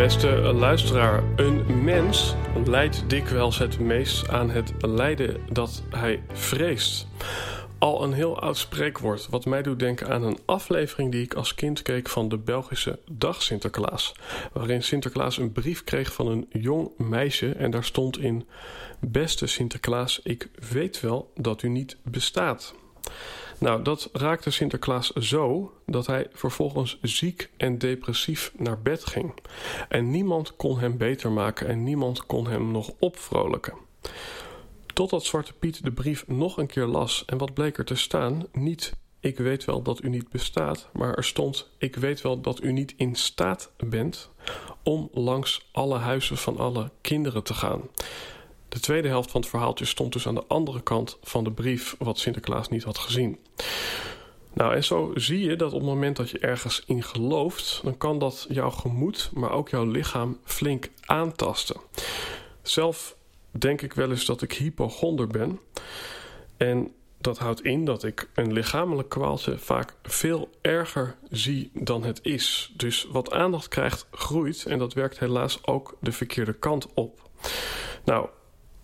Beste luisteraar, een mens lijdt dikwijls het meest aan het lijden dat hij vreest. Al een heel oud spreekwoord, wat mij doet denken aan een aflevering die ik als kind keek van de Belgische Dag Sinterklaas. Waarin Sinterklaas een brief kreeg van een jong meisje en daar stond in: Beste Sinterklaas, ik weet wel dat u niet bestaat. Nou, dat raakte Sinterklaas zo dat hij vervolgens ziek en depressief naar bed ging. En niemand kon hem beter maken en niemand kon hem nog opvrolijken. Totdat Zwarte Piet de brief nog een keer las en wat bleek er te staan? Niet ik weet wel dat u niet bestaat, maar er stond ik weet wel dat u niet in staat bent om langs alle huizen van alle kinderen te gaan. De tweede helft van het verhaaltje stond dus aan de andere kant van de brief, wat Sinterklaas niet had gezien. Nou, en zo zie je dat op het moment dat je ergens in gelooft, dan kan dat jouw gemoed, maar ook jouw lichaam flink aantasten. Zelf denk ik wel eens dat ik hypochonder ben. En dat houdt in dat ik een lichamelijk kwaaltje vaak veel erger zie dan het is. Dus wat aandacht krijgt, groeit. En dat werkt helaas ook de verkeerde kant op. Nou,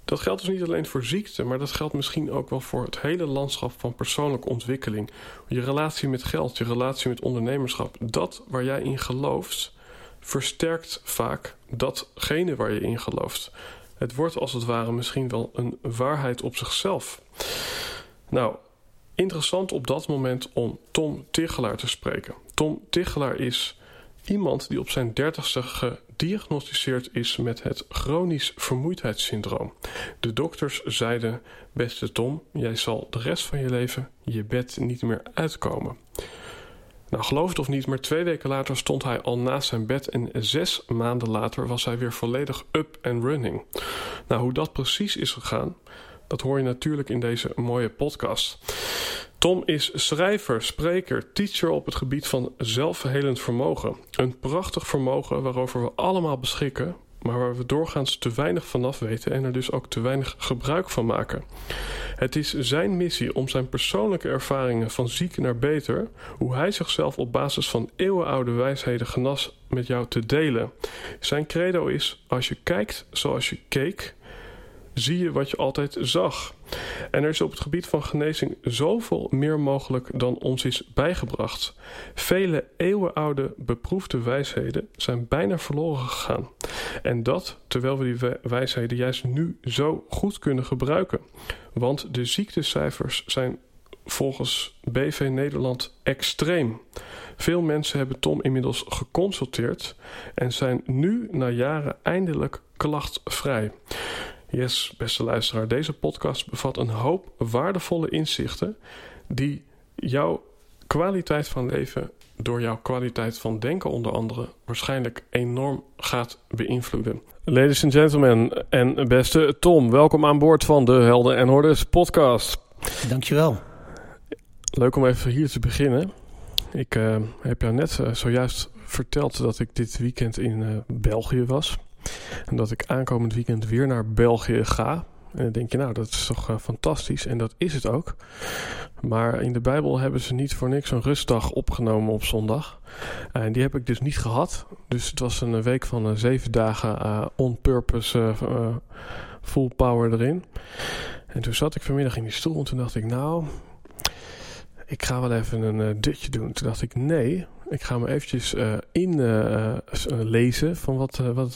dat geldt dus niet alleen voor ziekte, maar dat geldt misschien ook wel voor het hele landschap van persoonlijke ontwikkeling. Je relatie met geld, je relatie met ondernemerschap. Dat waar jij in gelooft, versterkt vaak datgene waar je in gelooft. Het wordt als het ware misschien wel een waarheid op zichzelf. Nou, interessant op dat moment om Tom Tichelaar te spreken. Tom Tichelaar is iemand die op zijn dertigste gediagnosticeerd is met het chronisch vermoeidheidssyndroom. De dokters zeiden: Beste Tom, jij zal de rest van je leven je bed niet meer uitkomen. Nou, geloof het of niet, maar twee weken later stond hij al naast zijn bed en zes maanden later was hij weer volledig up and running. Nou, hoe dat precies is gegaan, dat hoor je natuurlijk in deze mooie podcast. Tom is schrijver, spreker, teacher op het gebied van zelfverhelend vermogen. Een prachtig vermogen waarover we allemaal beschikken, maar waar we doorgaans te weinig vanaf weten en er dus ook te weinig gebruik van maken. Het is zijn missie om zijn persoonlijke ervaringen van ziek naar beter, hoe hij zichzelf op basis van eeuwenoude wijsheden genas, met jou te delen. Zijn credo is: als je kijkt zoals je keek, zie je wat je altijd zag. En er is op het gebied van genezing zoveel meer mogelijk dan ons is bijgebracht. Vele eeuwenoude beproefde wijsheden zijn bijna verloren gegaan. En dat terwijl we die wijsheden juist nu zo goed kunnen gebruiken. Want de ziektecijfers zijn volgens BV Nederland extreem. Veel mensen hebben Tom inmiddels geconsulteerd en zijn nu na jaren eindelijk klachtvrij. Yes, beste luisteraar, deze podcast bevat een hoop waardevolle inzichten die jouw kwaliteit van leven door jouw kwaliteit van denken onder andere waarschijnlijk enorm gaat beïnvloeden. Ladies and gentlemen en beste Tom, welkom aan boord van de Helden en Hordes podcast. Dankjewel. Leuk om even hier te beginnen. Ik uh, heb jou net uh, zojuist verteld dat ik dit weekend in uh, België was. En dat ik aankomend weekend weer naar België ga. En dan denk je, nou, dat is toch uh, fantastisch. En dat is het ook. Maar in de Bijbel hebben ze niet voor niks een rustdag opgenomen op zondag. En die heb ik dus niet gehad. Dus het was een week van uh, zeven dagen on purpose, full power erin. En toen zat ik vanmiddag in die stoel en toen dacht ik, nou, ik ga wel even een dutje doen. Toen dacht ik, nee, Ik ga me eventjes uh, inlezen van wat, wat,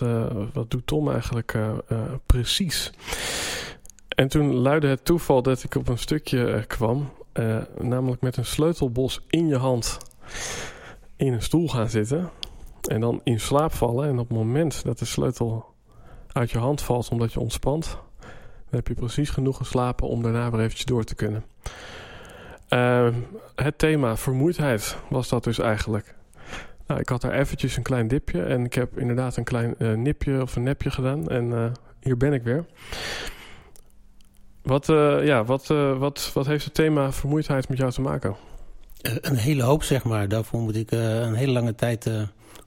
wat doet Tom eigenlijk precies. En toen luidde het toeval dat ik op een stukje kwam, namelijk met een sleutelbos in je hand in een stoel gaan zitten en dan in slaap vallen. En op het moment dat de sleutel uit je hand valt omdat je ontspant, heb je precies genoeg geslapen om daarna weer eventjes door te kunnen. Uh, het thema vermoeidheid was dat dus eigenlijk. Nou, ik had daar eventjes een klein dipje en ik heb inderdaad een klein uh, nipje of een nepje gedaan. En uh, hier ben ik weer. Wat, uh, ja, wat, wat, wat heeft het thema vermoeidheid met jou te maken? Een hele hoop, zeg maar. Daarvoor moet ik een hele lange tijd,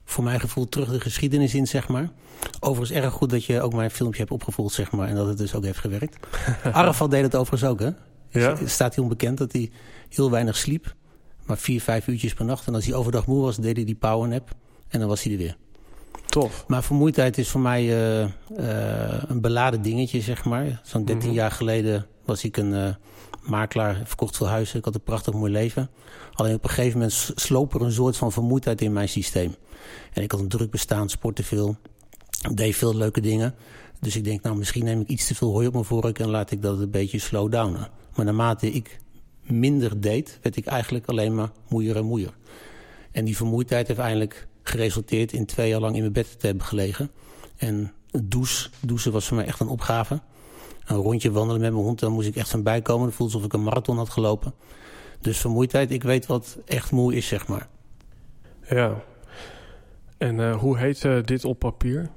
voor mijn gevoel, terug de geschiedenis in, zeg maar. Overigens erg goed dat je ook mijn filmpje hebt opgevolgd, zeg maar. En dat het dus ook heeft gewerkt. Arafat deed het overigens ook, hè? Ja. Het staat hij onbekend dat hij heel weinig sliep. Maar vier, vijf uurtjes per nacht. En als hij overdag moe was, deed hij die powernap. En dan was hij er weer. Tof. Maar vermoeidheid is voor mij uh, uh, een beladen dingetje, zeg maar. Zo'n 13 mhm. jaar geleden was ik een uh, makelaar, verkocht veel huizen. Ik had een prachtig mooi leven. Alleen op een gegeven moment sloop er een soort van vermoeidheid in mijn systeem. En ik had een druk bestaan, sportte veel, deed veel leuke dingen. Dus ik denk, nou, misschien neem ik iets te veel hooi op mijn vork en laat ik dat een beetje slow downen. Maar naarmate ik minder deed, werd ik eigenlijk alleen maar moeier en moeier. En die vermoeidheid heeft eigenlijk geresulteerd in twee jaar lang in mijn bed te hebben gelegen. En douche, douchen was voor mij echt een opgave. Een rondje wandelen met mijn hond, dan moest ik echt van bijkomen. Het voelde alsof ik een marathon had gelopen. Dus vermoeidheid, ik weet wat echt moe is, zeg maar. Ja. En uh, hoe heet uh, dit op papier?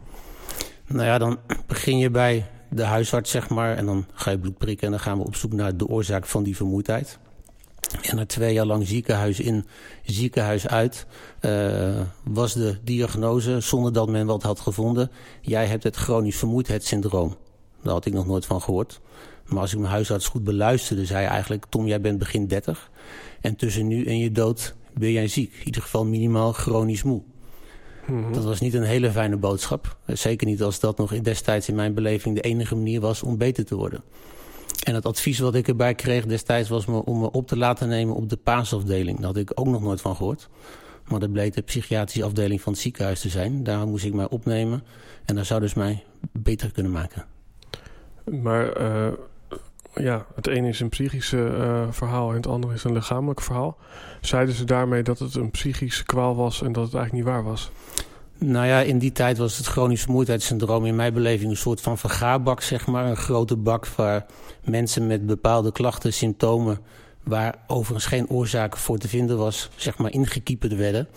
Nou ja, dan begin je bij de huisarts, zeg maar. En dan ga je bloed prikken en dan gaan we op zoek naar de oorzaak van die vermoeidheid. En na twee jaar lang ziekenhuis in, ziekenhuis uit, uh, was de diagnose, zonder dat men wat had gevonden, jij hebt het chronisch vermoeidheidssyndroom. Daar had ik nog nooit van gehoord. Maar als ik mijn huisarts goed beluisterde, zei hij eigenlijk, Tom, jij bent begin 30. En tussen nu en je dood ben jij ziek. In ieder geval minimaal chronisch moe. Mhm. Dat was niet een hele fijne boodschap. Zeker niet als dat nog destijds in mijn beleving de enige manier was om beter te worden. En het advies wat ik erbij kreeg destijds was me om me op te laten nemen op de paasafdeling. Daar had ik ook nog nooit van gehoord. Maar dat bleek de psychiatrische afdeling van het ziekenhuis te zijn. Daar moest ik mij opnemen. En dat zou dus mij beter kunnen maken. Maar uh, ja, het ene is een psychische uh, verhaal en het andere is een lichamelijk verhaal. Zeiden ze daarmee dat het een psychische kwaal was en dat het eigenlijk niet waar was? Nou ja, in die tijd was het chronisch vermoeidheidssyndroom in mijn beleving een soort van vergaarbak, zeg maar. Een grote bak waar mensen met bepaalde klachten, symptomen, waar overigens geen oorzaak voor te vinden was, zeg maar ingekieperd werden.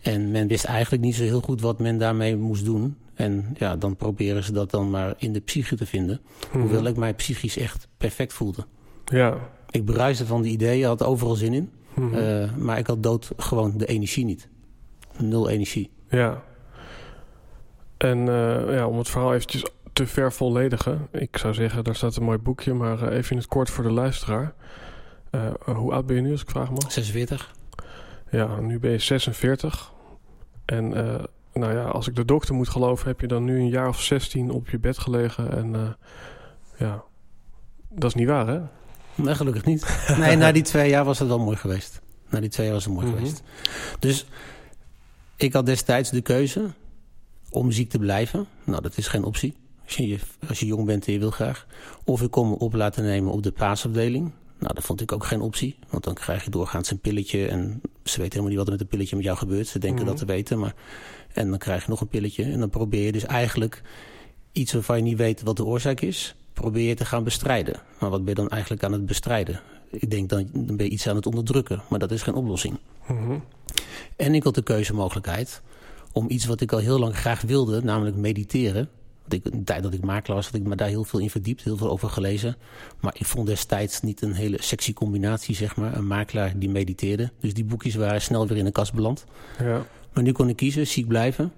En men wist eigenlijk niet zo heel goed wat men daarmee moest doen. En ja, dan proberen ze dat dan maar in de psyche te vinden. Mhm. Hoewel ik mij psychisch echt perfect voelde. Ja. Ik bruiste van de ideeën, had overal zin in. Mhm. Uh, maar ik had dood gewoon de energie niet. Nul energie. Ja. En uh, ja, om het verhaal eventjes te vervolledigen. Ik zou zeggen, daar staat een mooi boekje, maar uh, even in het kort voor de luisteraar. hoe oud ben je nu, als ik vraag mag? 46. Ja, nu ben je 46. En nou ja, als ik de dokter moet geloven, heb je dan nu een jaar of 16 op je bed gelegen. En ja, dat is niet waar, hè? Nee, gelukkig niet. Nee, na die twee jaar was het wel mooi geweest. Na die twee jaar was het mooi mhm. geweest. Dus ik had destijds de keuze om ziek te blijven. Nou, dat is geen optie. Als je, als je jong bent en je wil graag. Of ik kom me op laten nemen op de paasafdeling. Nou, dat vond ik ook geen optie. Want dan krijg je doorgaans een pilletje. En ze weten helemaal niet wat er met een pilletje met jou gebeurt. Ze denken dat mhm. te weten. Maar, en dan krijg je nog een pilletje. En dan probeer je dus eigenlijk iets waarvan je niet weet wat de oorzaak is probeer je te gaan bestrijden. Maar wat ben je dan eigenlijk aan het bestrijden? Ik denk dan, dan ben je iets aan het onderdrukken, maar dat is geen oplossing. Mhm. En ik had de keuzemogelijkheid om iets wat ik al heel lang graag wilde, namelijk mediteren. Want ik, de tijd dat ik makelaar was, had ik me daar heel veel in verdiept, heel veel over gelezen. Maar ik vond destijds niet een hele sexy combinatie, zeg maar. Een makelaar die mediteerde. Dus die boekjes waren snel weer in de kast beland. Ja. Maar nu kon ik kiezen, ziek blijven,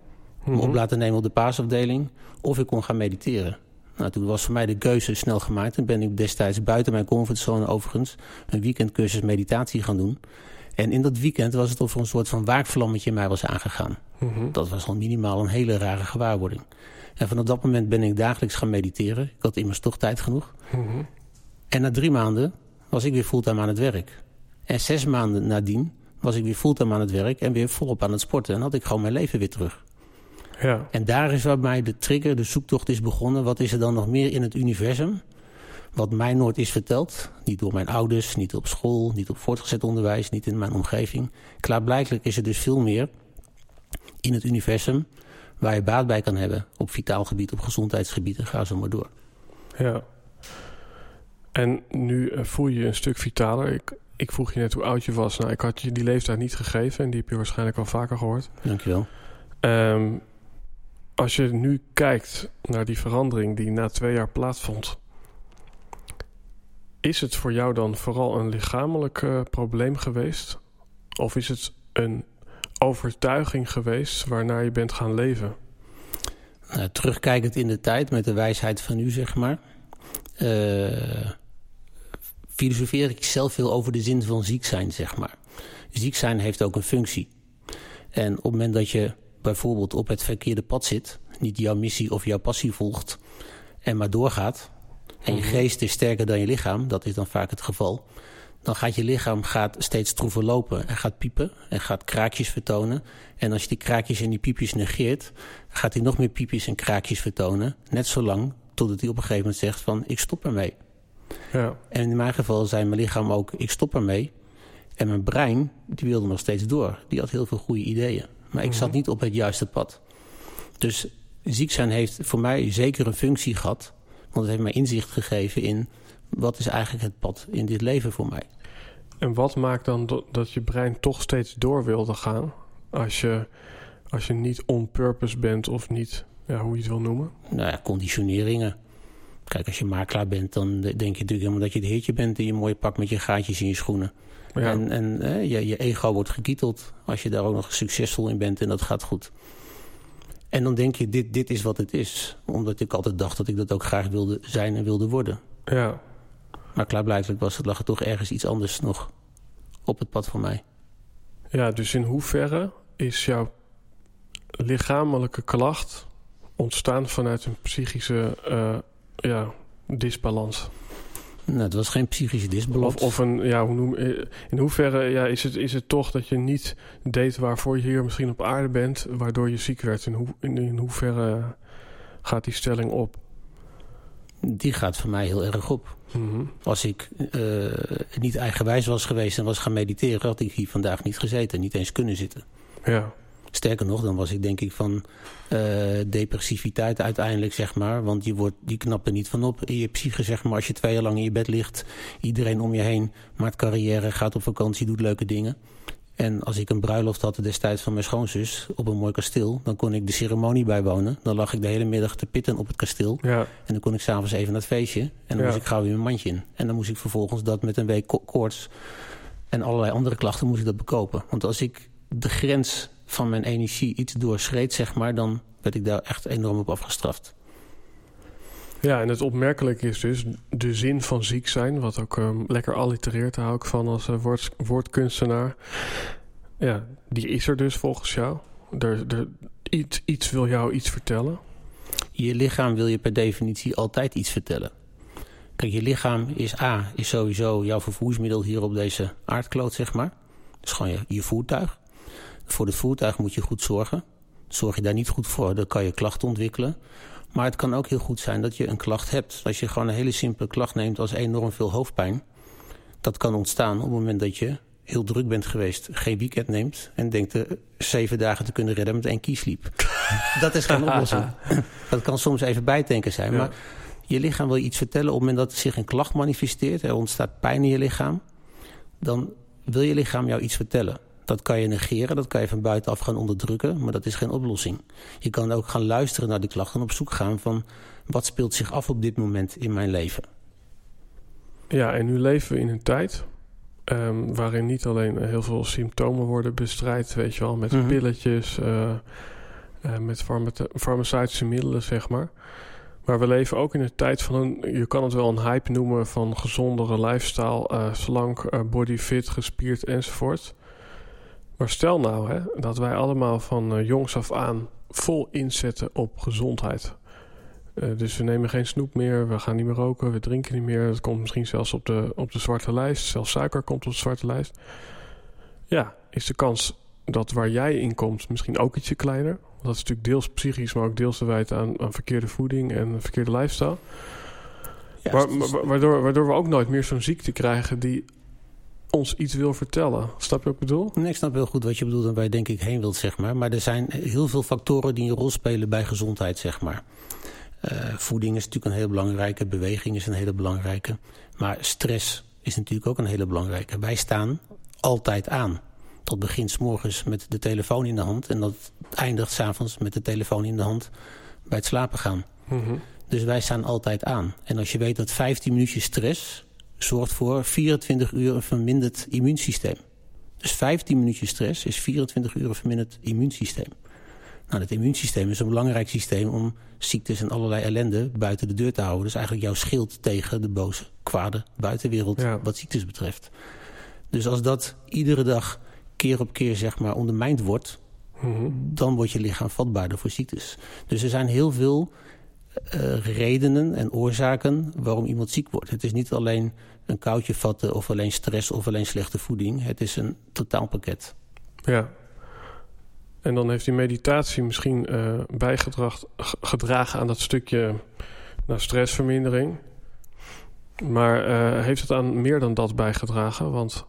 me mhm. op laten nemen op de paasafdeling, of ik kon gaan mediteren. Nou, toen was voor mij de keuze snel gemaakt. En ben ik destijds buiten mijn comfortzone overigens een weekendcursus meditatie gaan doen. En in dat weekend was het of er een soort van waakvlammetje in mij was aangegaan. Mhm. Dat was al minimaal een hele rare gewaarwording. En vanaf dat moment ben ik dagelijks gaan mediteren. Ik had immers toch tijd genoeg. Mhm. En na drie maanden was ik weer fulltime aan het werk. En zes maanden nadien was ik weer fulltime aan het werk en weer volop aan het sporten. En had ik gewoon mijn leven weer terug. Ja. En daar is waar mij de trigger, de zoektocht is begonnen. Wat is er dan nog meer in het universum? Wat mij nooit is verteld. Niet door mijn ouders, niet op school, niet op voortgezet onderwijs, niet in mijn omgeving. Klaarblijkelijk is er dus veel meer in het universum waar je baat bij kan hebben. Op vitaal gebied, op gezondheidsgebied en ga zo maar door. Ja. En nu eh, voel je je een stuk vitaler. Ik, ik vroeg je net hoe oud je was. Nou, ik had je die leeftijd niet gegeven en die heb je waarschijnlijk al vaker gehoord. Dankjewel. Um, als je nu kijkt naar die verandering die na twee jaar plaatsvond, is het voor jou dan vooral een lichamelijk uh, probleem geweest? Of is het een overtuiging geweest waarnaar je bent gaan leven? Nou, terugkijkend in de tijd met de wijsheid van u, zeg maar. Uh, filosofeer ik zelf veel over de zin van ziek zijn, zeg maar. Ziek zijn heeft ook een functie. En op het moment dat je bijvoorbeeld op het verkeerde pad zit, niet jouw missie of jouw passie volgt en maar doorgaat, en je mhm. geest is sterker dan je lichaam, dat is dan vaak het geval, dan gaat je lichaam gaat steeds stroever lopen en gaat piepen en gaat kraakjes vertonen. En als je die kraakjes en die piepjes negeert, gaat hij nog meer piepjes en kraakjes vertonen. Net zolang totdat hij op een gegeven moment zegt van ik stop ermee. Ja. En in mijn geval zei mijn lichaam ook ik stop ermee. En mijn brein, die wilde nog steeds door. Die had heel veel goede ideeën. Maar ik zat mhm. niet op het juiste pad. Dus ziek zijn heeft voor mij zeker een functie gehad. Want het heeft mij inzicht gegeven in wat is eigenlijk het pad in dit leven voor mij. En wat maakt dan dat je brein toch steeds door wilde gaan? Als je, als je niet on purpose bent of niet, ja, hoe je het wil noemen? Nou ja, conditioneringen. Kijk, als je makelaar bent, dan denk je natuurlijk helemaal dat je het heertje bent in je mooie pak met je gaatjes in je schoenen. En, en je, je ego wordt gekieteld als je daar ook nog succesvol in bent en dat gaat goed. En dan denk je, dit, dit is wat het is. Omdat ik altijd dacht dat ik dat ook graag wilde zijn en wilde worden. Ja. Maar klaarblijkelijk was het, lag er toch ergens iets anders nog op het pad voor mij. Ja, dus in hoeverre is jouw lichamelijke klacht ontstaan vanuit een psychische uh, ja, disbalans? Nou, het was geen psychische disbalans. Of, of een, ja, hoe noem, eh, in hoeverre ja, is, het, is het toch dat je niet deed waarvoor je hier misschien op aarde bent, waardoor je ziek werd? In, hoe, in, in hoeverre gaat die stelling op? Die gaat voor mij heel erg op. Mhm. Als ik uh, niet eigenwijs was geweest en was gaan mediteren, had ik hier vandaag niet gezeten, niet eens kunnen zitten. Ja. Sterker nog, dan was ik denk ik van uh, depressiviteit uiteindelijk, zeg maar. Want je, wordt, je knapt er niet van op in je psyche, zeg maar. Als je twee jaar lang in je bed ligt, iedereen om je heen maakt carrière, gaat op vakantie, doet leuke dingen. En als ik een bruiloft had destijds van mijn schoonzus op een mooi kasteel... dan kon ik de ceremonie bijwonen. Dan lag ik de hele middag te pitten op het kasteel. Ja. En dan kon ik s'avonds even naar het feestje. En dan ja. moest ik gauw weer mijn mandje in. En dan moest ik vervolgens dat met een week koorts... en allerlei andere klachten moest ik dat bekopen. Want als ik de grens van mijn energie iets doorschreed, zeg maar... dan werd ik daar echt enorm op afgestraft. Ja, en het opmerkelijke is dus de zin van ziek zijn, wat ook um, lekker allitereert, hou ik van als uh, woord, woordkunstenaar. Ja, die is er dus volgens jou. Iets, iets wil jou iets vertellen. Je lichaam wil je per definitie altijd iets vertellen. Kijk, je lichaam is A, is sowieso jouw vervoersmiddel hier op deze aardkloot, zeg maar. Dat is gewoon je, je voertuig. Voor het voertuig moet je goed zorgen. Zorg je daar niet goed voor, dan kan je klachten ontwikkelen. Maar het kan ook heel goed zijn dat je een klacht hebt. Als je gewoon een hele simpele klacht neemt als enorm veel hoofdpijn. Dat kan ontstaan op het moment dat je heel druk bent geweest, geen weekend neemt... en denkt de zeven dagen te kunnen redden met één kiesliep. dat is geen oplossing. dat kan soms even bijtanken zijn. Maar je lichaam wil je iets vertellen op het moment dat zich een klacht manifesteert... er ontstaat pijn in je lichaam... dan wil je lichaam jou iets vertellen. Dat kan je negeren, dat kan je van buitenaf gaan onderdrukken, maar dat is geen oplossing. Je kan ook gaan luisteren naar die klachten en op zoek gaan van wat speelt zich af op dit moment in mijn leven. Ja, en nu leven we in een tijd um, waarin niet alleen heel veel symptomen worden bestrijd, weet je wel, met mm pilletjes, uh, uh, met farmaceutische middelen, zeg maar. Maar we leven ook in een tijd van een, je kan het wel een hype noemen van gezondere lifestyle, uh, slank, body fit, gespierd enzovoort. Maar stel nou hè, dat wij allemaal van uh, jongs af aan vol inzetten op gezondheid. Uh, dus we nemen geen snoep meer, we gaan niet meer roken, we drinken niet meer. Dat komt misschien zelfs op de, op de zwarte lijst. Zelfs suiker komt op de zwarte lijst. ja, is de kans dat waar jij in komt misschien ook ietsje kleiner. Dat is natuurlijk deels psychisch, maar ook deels te wijten aan, aan verkeerde voeding en verkeerde lifestyle. Ja, waardoor, waardoor we ook nooit meer zo'n ziekte krijgen die ons iets wil vertellen. Snap je wat ik bedoel? Nee, ik snap heel goed wat je bedoelt en waar je denk ik heen wilt, zeg maar. Maar er zijn heel veel factoren die een rol spelen bij gezondheid, zeg maar. Uh, voeding is natuurlijk een hele belangrijke, beweging is een hele belangrijke. Maar stress is natuurlijk ook een hele belangrijke. Wij staan altijd aan. Dat begint s morgens met de telefoon in de hand... en dat eindigt s'avonds met de telefoon in de hand bij het slapen gaan. Mm Dus wij staan altijd aan. En als je weet dat 15 minuutjes stress zorgt voor 24 uur een verminderd immuunsysteem. Dus 15 minuutjes stress is 24 uur een verminderd immuunsysteem. Nou, het immuunsysteem is een belangrijk systeem om ziektes en allerlei ellende buiten de deur te houden. Dus eigenlijk jouw schild tegen de boze, kwade buitenwereld wat ziektes betreft. Dus als dat iedere dag keer op keer zeg maar ondermijnd wordt... Mhm. dan wordt je lichaam vatbaarder voor ziektes. Dus er zijn heel veel redenen en oorzaken waarom iemand ziek wordt. Het is niet alleen een koudje vatten of alleen stress of alleen slechte voeding. Het is een totaalpakket. Ja. En dan heeft die meditatie misschien uh, bijgedragen aan dat stukje nou, stressvermindering. Maar uh, heeft het aan meer dan dat bijgedragen? Want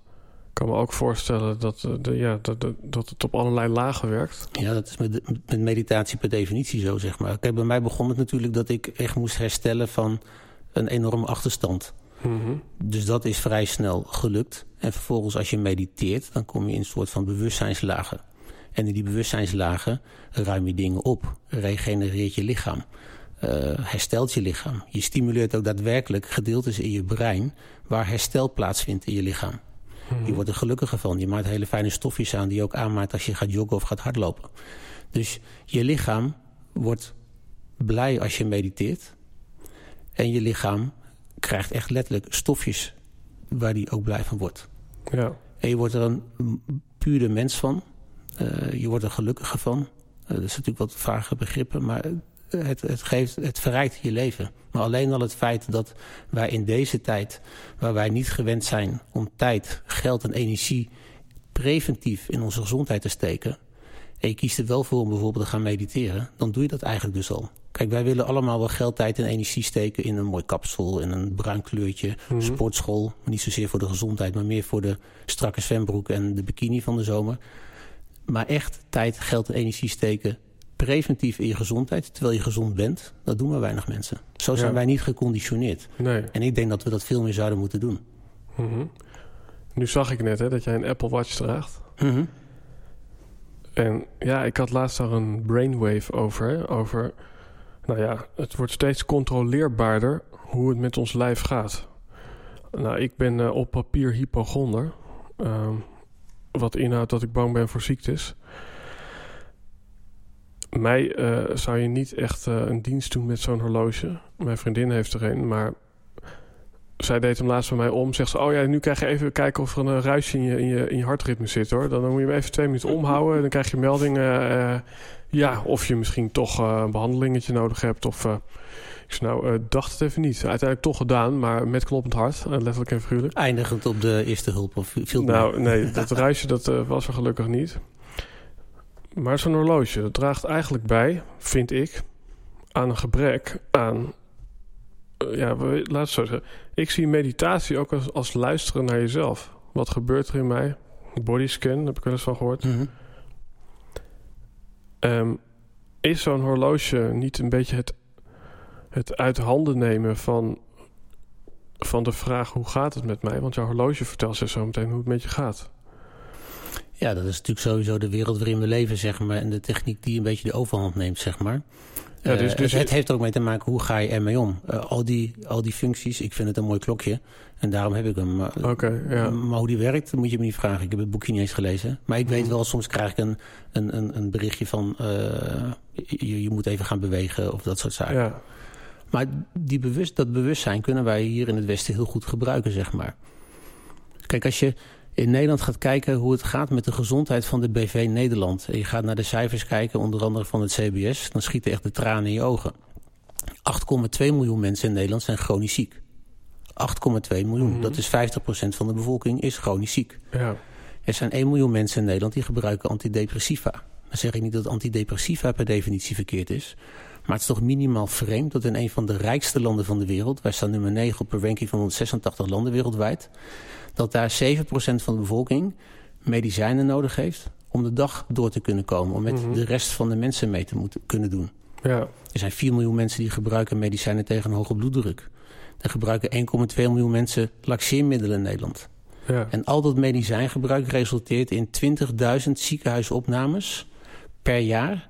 kan me ook voorstellen dat, eh, de, ja, dat, dat het op allerlei lagen werkt. Ja, dat is met, met meditatie per definitie zo, zeg maar. Kijk, bij mij begon het natuurlijk dat ik echt moest herstellen van een enorme achterstand. Mm Dus dat is vrij snel gelukt. En vervolgens als je mediteert, dan kom je in een soort van bewustzijnslagen. En in die bewustzijnslagen ruim je dingen op. Regenereert je lichaam. Uh, herstelt je lichaam. Je stimuleert ook daadwerkelijk gedeeltes in je brein... waar herstel plaatsvindt in je lichaam. Je wordt er gelukkiger van. Je maakt hele fijne stofjes aan die je ook aanmaakt als je gaat joggen of gaat hardlopen. Dus je lichaam wordt blij als je mediteert. En je lichaam krijgt echt letterlijk stofjes waar die ook blij van wordt. Ja. En je wordt er een pure mens van. Uh, je wordt er gelukkiger van. Uh, dat is natuurlijk wat vage begrippen, maar het, het, geeft, het verrijkt je leven. Maar alleen al het feit dat wij in deze tijd, waar wij niet gewend zijn om tijd, geld en energie preventief in onze gezondheid te steken, en je kiest er wel voor om bijvoorbeeld te gaan mediteren, dan doe je dat eigenlijk dus al. Kijk, wij willen allemaal wel geld, tijd en energie steken in een mooi kapsel, in een bruin kleurtje, mhm. sportschool. Maar niet zozeer voor de gezondheid, maar meer voor de strakke zwembroek en de bikini van de zomer. Maar echt tijd, geld en energie steken preventief in je gezondheid, terwijl je gezond bent, dat doen maar weinig mensen. Zo zijn wij niet geconditioneerd. Nee. En ik denk dat we dat veel meer zouden moeten doen. Mm Nu zag ik net hè, dat jij een Apple Watch draagt. Mm En ja, ik had laatst daar een brainwave over. over, nou ja, het wordt steeds controleerbaarder hoe het met ons lijf gaat. Nou, ik ben uh, op papier hypochonder. Uh, wat inhoudt dat ik bang ben voor ziektes mij uh, zou je niet echt uh, een dienst doen met zo'n horloge. Mijn vriendin heeft er een, maar zij deed hem laatst bij mij om. Zegt ze, oh ja, nu krijg je even kijken of er een ruisje in je, in je, in je hartritme zit hoor. Dan moet je hem even twee minuten omhouden. Dan krijg je meldingen, uh, ja, of je misschien toch een behandelingetje nodig hebt. Of ik zei, nou, dacht het even niet. Uiteindelijk toch gedaan, maar met kloppend hart, letterlijk en figuurlijk. Eindigend op de eerste hulp of viel Nou, nee, dat ruisje dat was er gelukkig niet. Maar zo'n horloge draagt eigenlijk bij, vind ik, aan een gebrek aan. Uh, ja, laat het zo zeggen. Ik zie meditatie ook als, als luisteren naar jezelf. Wat gebeurt er in mij? Bodyscan, heb ik wel eens van gehoord. Mm um, is zo'n horloge niet een beetje het, het uit handen nemen van, van de vraag: hoe gaat het met mij? Want jouw horloge vertelt je zo meteen hoe het met je gaat. Ja, dat is natuurlijk sowieso de wereld waarin we leven, zeg maar. En de techniek die een beetje de overhand neemt, zeg maar. Ja, dus, dus het, heeft ook mee te maken hoe ga je ermee om. Uh, al, die, al die functies, ik vind het een mooi klokje. En daarom heb ik hem. Oké, okay, ja. Maar hoe die werkt, moet je me niet vragen. Ik heb het boekje niet eens gelezen. Maar ik weet wel, soms krijg ik een, een, een, een berichtje van... Uh, je, je moet even gaan bewegen of dat soort zaken. Ja. Maar die bewust, dat bewustzijn kunnen wij hier in het Westen heel goed gebruiken, zeg maar. Kijk, als je in Nederland gaat kijken hoe het gaat met de gezondheid van de BV Nederland. En je gaat naar de cijfers kijken, onder andere van het CBS, dan schieten echt de tranen in je ogen. 8,2 miljoen mensen in Nederland zijn chronisch ziek. 8,2 miljoen, mhm. dat is 50% van de bevolking is chronisch ziek. Ja. Er zijn 1 miljoen mensen in Nederland die gebruiken antidepressiva. Dan zeg ik niet dat antidepressiva per definitie verkeerd is. Maar het is toch minimaal vreemd dat in een van de rijkste landen van de wereld... wij staan nummer 9 op een ranking van 186 landen wereldwijd... dat daar 7% van de bevolking medicijnen nodig heeft... om de dag door te kunnen komen. Om met Mhm. de rest van de mensen mee te moeten kunnen doen. Ja, Er zijn 4 miljoen mensen die gebruiken medicijnen tegen een hoge bloeddruk. Er gebruiken 1,2 miljoen mensen laxeermiddelen in Nederland. ja, En al dat medicijngebruik resulteert in 20.000 ziekenhuisopnames per jaar.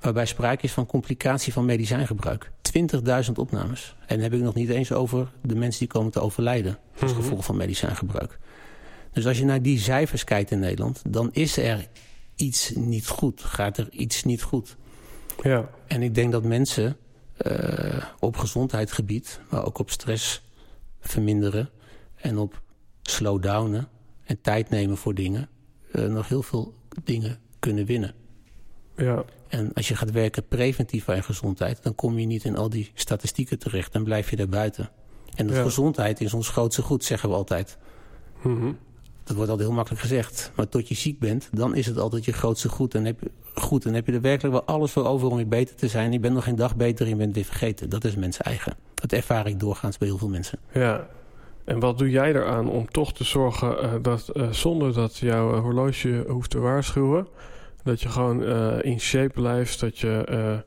Waarbij sprake is van complicatie van medicijngebruik. 20.000 opnames. En dan heb ik nog niet eens over de mensen die komen te overlijden. als Mhm. gevolg van medicijngebruik. Dus als je naar die cijfers kijkt in Nederland. dan is er iets niet goed. Gaat er iets niet goed. ja, En ik denk dat mensen eh, op gezondheidsgebied, maar ook op stress verminderen en op slowdownen en tijd nemen voor dingen, eh, nog heel veel dingen kunnen winnen. ja, En als je gaat werken preventief aan je gezondheid, dan kom je niet in al die statistieken terecht. Dan blijf je daar buiten. En dat Ja. gezondheid is ons grootste goed, zeggen we altijd. Mhm. Dat wordt altijd heel makkelijk gezegd. Maar tot je ziek bent, dan is het altijd je grootste goed. En heb je, goed, en heb je er werkelijk wel alles voor over om weer beter te zijn. Je bent nog geen dag beter en je bent weer vergeten. Dat is mensen eigen. Dat ervaar ik doorgaans bij heel veel mensen. ja. En wat doe jij eraan om toch te zorgen eh, dat eh, zonder dat jouw horloge hoeft te waarschuwen, dat je gewoon eh, in shape blijft, dat je eh,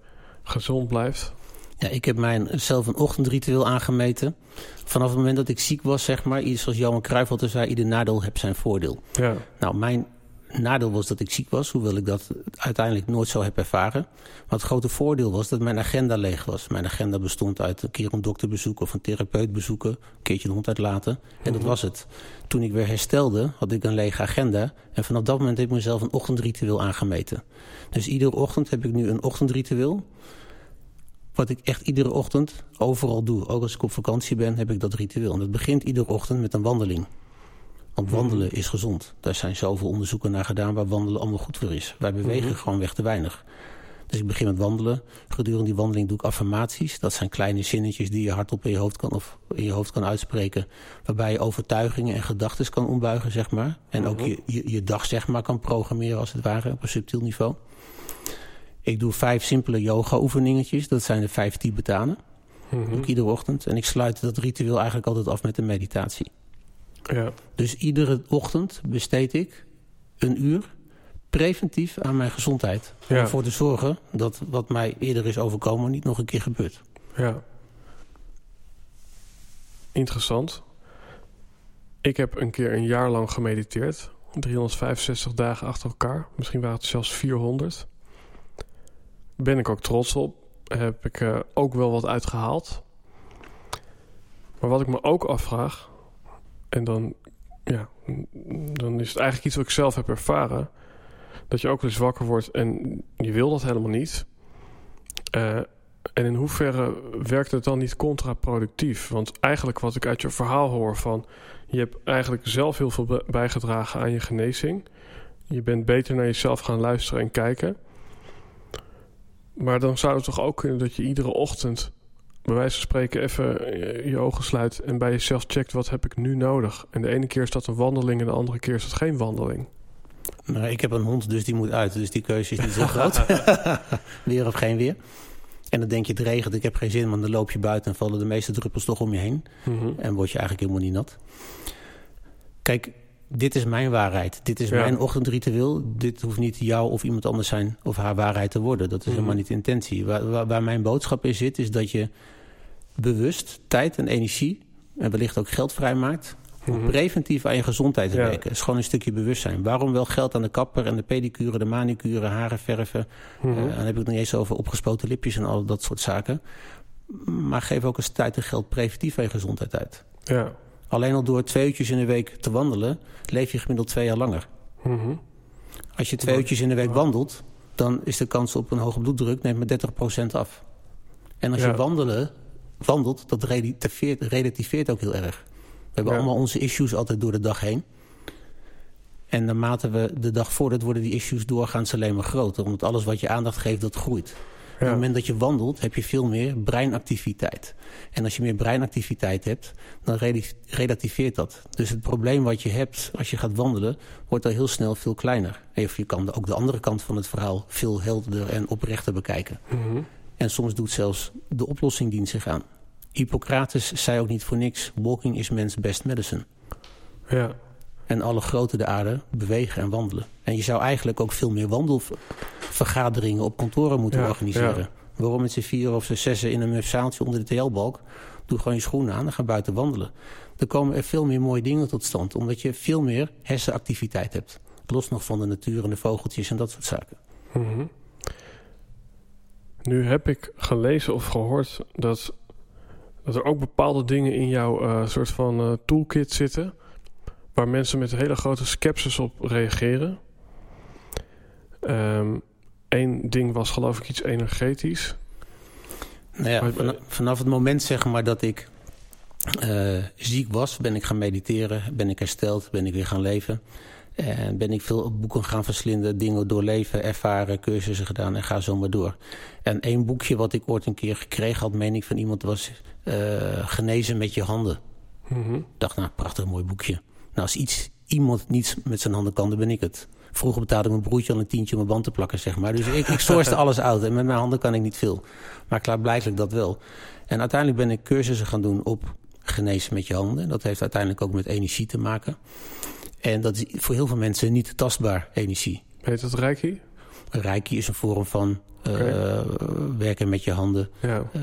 gezond blijft? Ja, ik heb mijn, zelf een ochtendritueel aangemeten. Vanaf het moment dat ik ziek was, zeg maar. Iets zoals Johan Cruijff altijd zei, ieder nadeel heeft zijn voordeel. Ja, Nou, mijn nadeel was dat ik ziek was, hoewel ik dat uiteindelijk nooit zo heb ervaren. Maar het grote voordeel was dat mijn agenda leeg was. Mijn agenda bestond uit een keer een dokter bezoeken of een therapeut bezoeken, een keertje de hond uitlaten. En dat was het. Toen ik weer herstelde, had ik een lege agenda. En vanaf dat moment heb ik mezelf een ochtendritueel aangemeten. Dus iedere ochtend heb ik nu een ochtendritueel. Wat ik echt iedere ochtend overal doe. Ook als ik op vakantie ben, heb ik dat ritueel. En dat begint iedere ochtend met een wandeling. Want wandelen is gezond. Daar zijn zoveel onderzoeken naar gedaan waar wandelen allemaal goed voor is. Wij bewegen gewoon weg te weinig. Dus ik begin met wandelen. Gedurende die wandeling doe ik affirmaties. Dat zijn kleine zinnetjes die je hardop in je hoofd kan, of in je hoofd kan uitspreken. Waarbij je overtuigingen en gedachten kan ombuigen, zeg maar. En ook je, je, je dag, zeg maar, kan programmeren als het ware op een subtiel niveau. Ik doe vijf simpele yoga-oefeningetjes. Dat zijn de vijf Tibetanen. Mhm. Doe ik iedere ochtend. En ik sluit dat ritueel eigenlijk altijd af met een meditatie. Ja, Dus iedere ochtend besteed ik een uur preventief aan mijn gezondheid. Om Ja. ervoor te zorgen dat wat mij eerder is overkomen niet nog een keer gebeurt. ja. Interessant. Ik heb een keer een jaar lang gemediteerd. 365 dagen achter elkaar. Misschien waren het zelfs 400. Ben ik ook trots op. Heb ik eh, ook wel wat uitgehaald. Maar wat ik me ook afvraag... En dan, ja, dan is het eigenlijk iets wat ik zelf heb ervaren. Dat je ook eens wakker wordt en je wil dat helemaal niet. Eh, en in hoeverre werkt het dan niet contraproductief? Want eigenlijk wat ik uit je verhaal hoor van... je hebt eigenlijk zelf heel veel bijgedragen aan je genezing. Je bent beter naar jezelf gaan luisteren en kijken. Maar dan zou het toch ook kunnen dat je iedere ochtend... bij wijze van spreken even eh, je ogen sluit... en bij jezelf checkt wat heb ik nu nodig. En de ene keer is dat een wandeling en de andere keer is dat geen wandeling. Maar ik heb een hond, dus die moet uit. Dus die keuze is niet zo groot. weer of geen weer. En dan denk je, het regent, ik heb geen zin. Maar dan loop je buiten en vallen de meeste druppels toch om je heen. Mhm. En word je eigenlijk helemaal niet nat. Kijk, dit is mijn waarheid. Dit is Ja. mijn ochtendritueel. Dit hoeft niet jou of iemand anders zijn of haar waarheid te worden. Dat is Mhm. helemaal niet de intentie. Waar, waar, waar mijn boodschap in zit, is dat je bewust tijd en energie... en wellicht ook geld vrijmaakt... om Mhm. preventief aan je gezondheid te Ja. werken. Het is gewoon een stukje bewustzijn. Waarom wel geld aan de kapper en de pedicure, de manicure, haren verven... Mhm. Eh, dan heb ik het niet eens over opgespoten lipjes en al dat soort zaken. Maar geef ook eens tijd en geld preventief aan je gezondheid uit. Ja. Alleen al door twee uurtjes in de week te wandelen, leef je gemiddeld twee jaar langer. Mhm. Als je twee uurtjes in de week wandelt, dan is de kans op een hoge bloeddruk neemt met 30% af. En als Ja. je wandelen, wandelt, dat relativeert, relativeert ook heel erg. We hebben Ja. allemaal onze issues altijd door de dag heen. En naarmate we de dag voordat worden die issues doorgaans alleen maar groter. Omdat alles wat je aandacht geeft, dat groeit. Op het moment dat je wandelt, heb je veel meer breinactiviteit. En als je meer breinactiviteit hebt, dan relativeert dat. Dus het probleem wat je hebt als je gaat wandelen, wordt al heel snel veel kleiner. Of je kan ook de andere kant van het verhaal veel helderder en oprechter bekijken. Mhm. En soms doet zelfs de oplossing dient zich aan. Hippocrates zei ook niet voor niks: walking is men's best medicine. Ja. En alle grote de aarde bewegen en wandelen. En je zou eigenlijk ook veel meer wandelvergaderingen op kantoren moeten Ja, organiseren. ja. Waarom met z'n vier of z'n zessen in een muf zaaltje onder de TL-balk? Doe gewoon je schoenen aan en ga buiten wandelen. Er komen er veel meer mooie dingen tot stand. Omdat je veel meer hersenactiviteit hebt. Los nog van de natuur en de vogeltjes en dat soort zaken. Mhm. Nu heb ik gelezen of gehoord dat, dat er ook bepaalde dingen in jouw eh, soort van eh, toolkit zitten. Waar mensen met hele grote sceptisch op reageren. Eén ding was geloof ik iets energetisch. Nou ja, Maar- vanaf, vanaf het moment zeg maar dat ik eh, ziek was, ben ik gaan mediteren, ben ik hersteld, ben ik weer gaan leven. En ben ik veel boeken gaan verslinden, dingen doorleven, ervaren, cursussen gedaan en ga zo maar door. En één boekje wat ik ooit een keer gekregen had, meen ik van iemand, was eh, Genezen met je handen. Mhm. Ik dacht, nou, prachtig mooi boekje. Nou, als iets, iemand niets met zijn handen kan, dan ben ik het. Vroeger betaalde mijn broertje al een tientje om mijn band te plakken, zeg maar. Dus ik, ik alles uit en met mijn handen kan ik niet veel. Maar klaarblijkelijk dat wel. En uiteindelijk ben ik cursussen gaan doen op genezen met je handen. En dat heeft uiteindelijk ook met energie te maken. En dat is voor heel veel mensen niet tastbaar, energie. Heet het Reiki? Reiki is een vorm van eh, werken met je handen. Ja. Eh,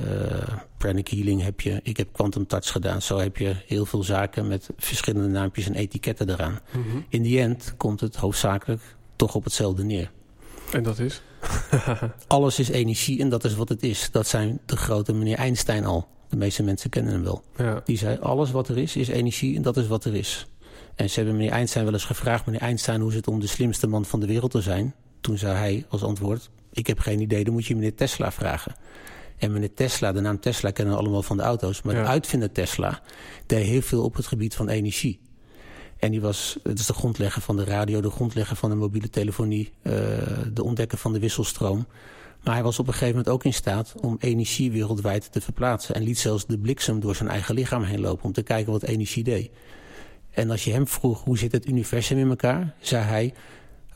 pranic healing heb je. Ik heb quantum touch gedaan. Zo heb je heel veel zaken met verschillende naampjes en etiketten eraan. Mhm. In die end komt het hoofdzakelijk toch op hetzelfde neer. En dat is? Alles is energie en dat is wat het is. Dat zijn de grote meneer Einstein al. De meeste mensen kennen hem wel. Ja. Die zei, alles wat er is, is energie en dat is wat er is. En ze hebben meneer Einstein wel eens gevraagd... meneer Einstein, hoe is het om de slimste man van de wereld te zijn? Toen zei hij als antwoord... ik heb geen idee, dan moet je meneer Tesla vragen. En meneer Tesla, de naam Tesla kennen we allemaal van de auto's... maar Ja. de uitvinder Tesla deed heel veel op het gebied van energie. En die was, het is de grondlegger van de radio... de grondlegger van de mobiele telefonie... eh, de ontdekker van de wisselstroom... Maar hij was op een gegeven moment ook in staat om energie wereldwijd te verplaatsen. En liet zelfs de bliksem door zijn eigen lichaam heen lopen om te kijken wat energie deed. En als je hem vroeg hoe zit het universum in elkaar, zei hij...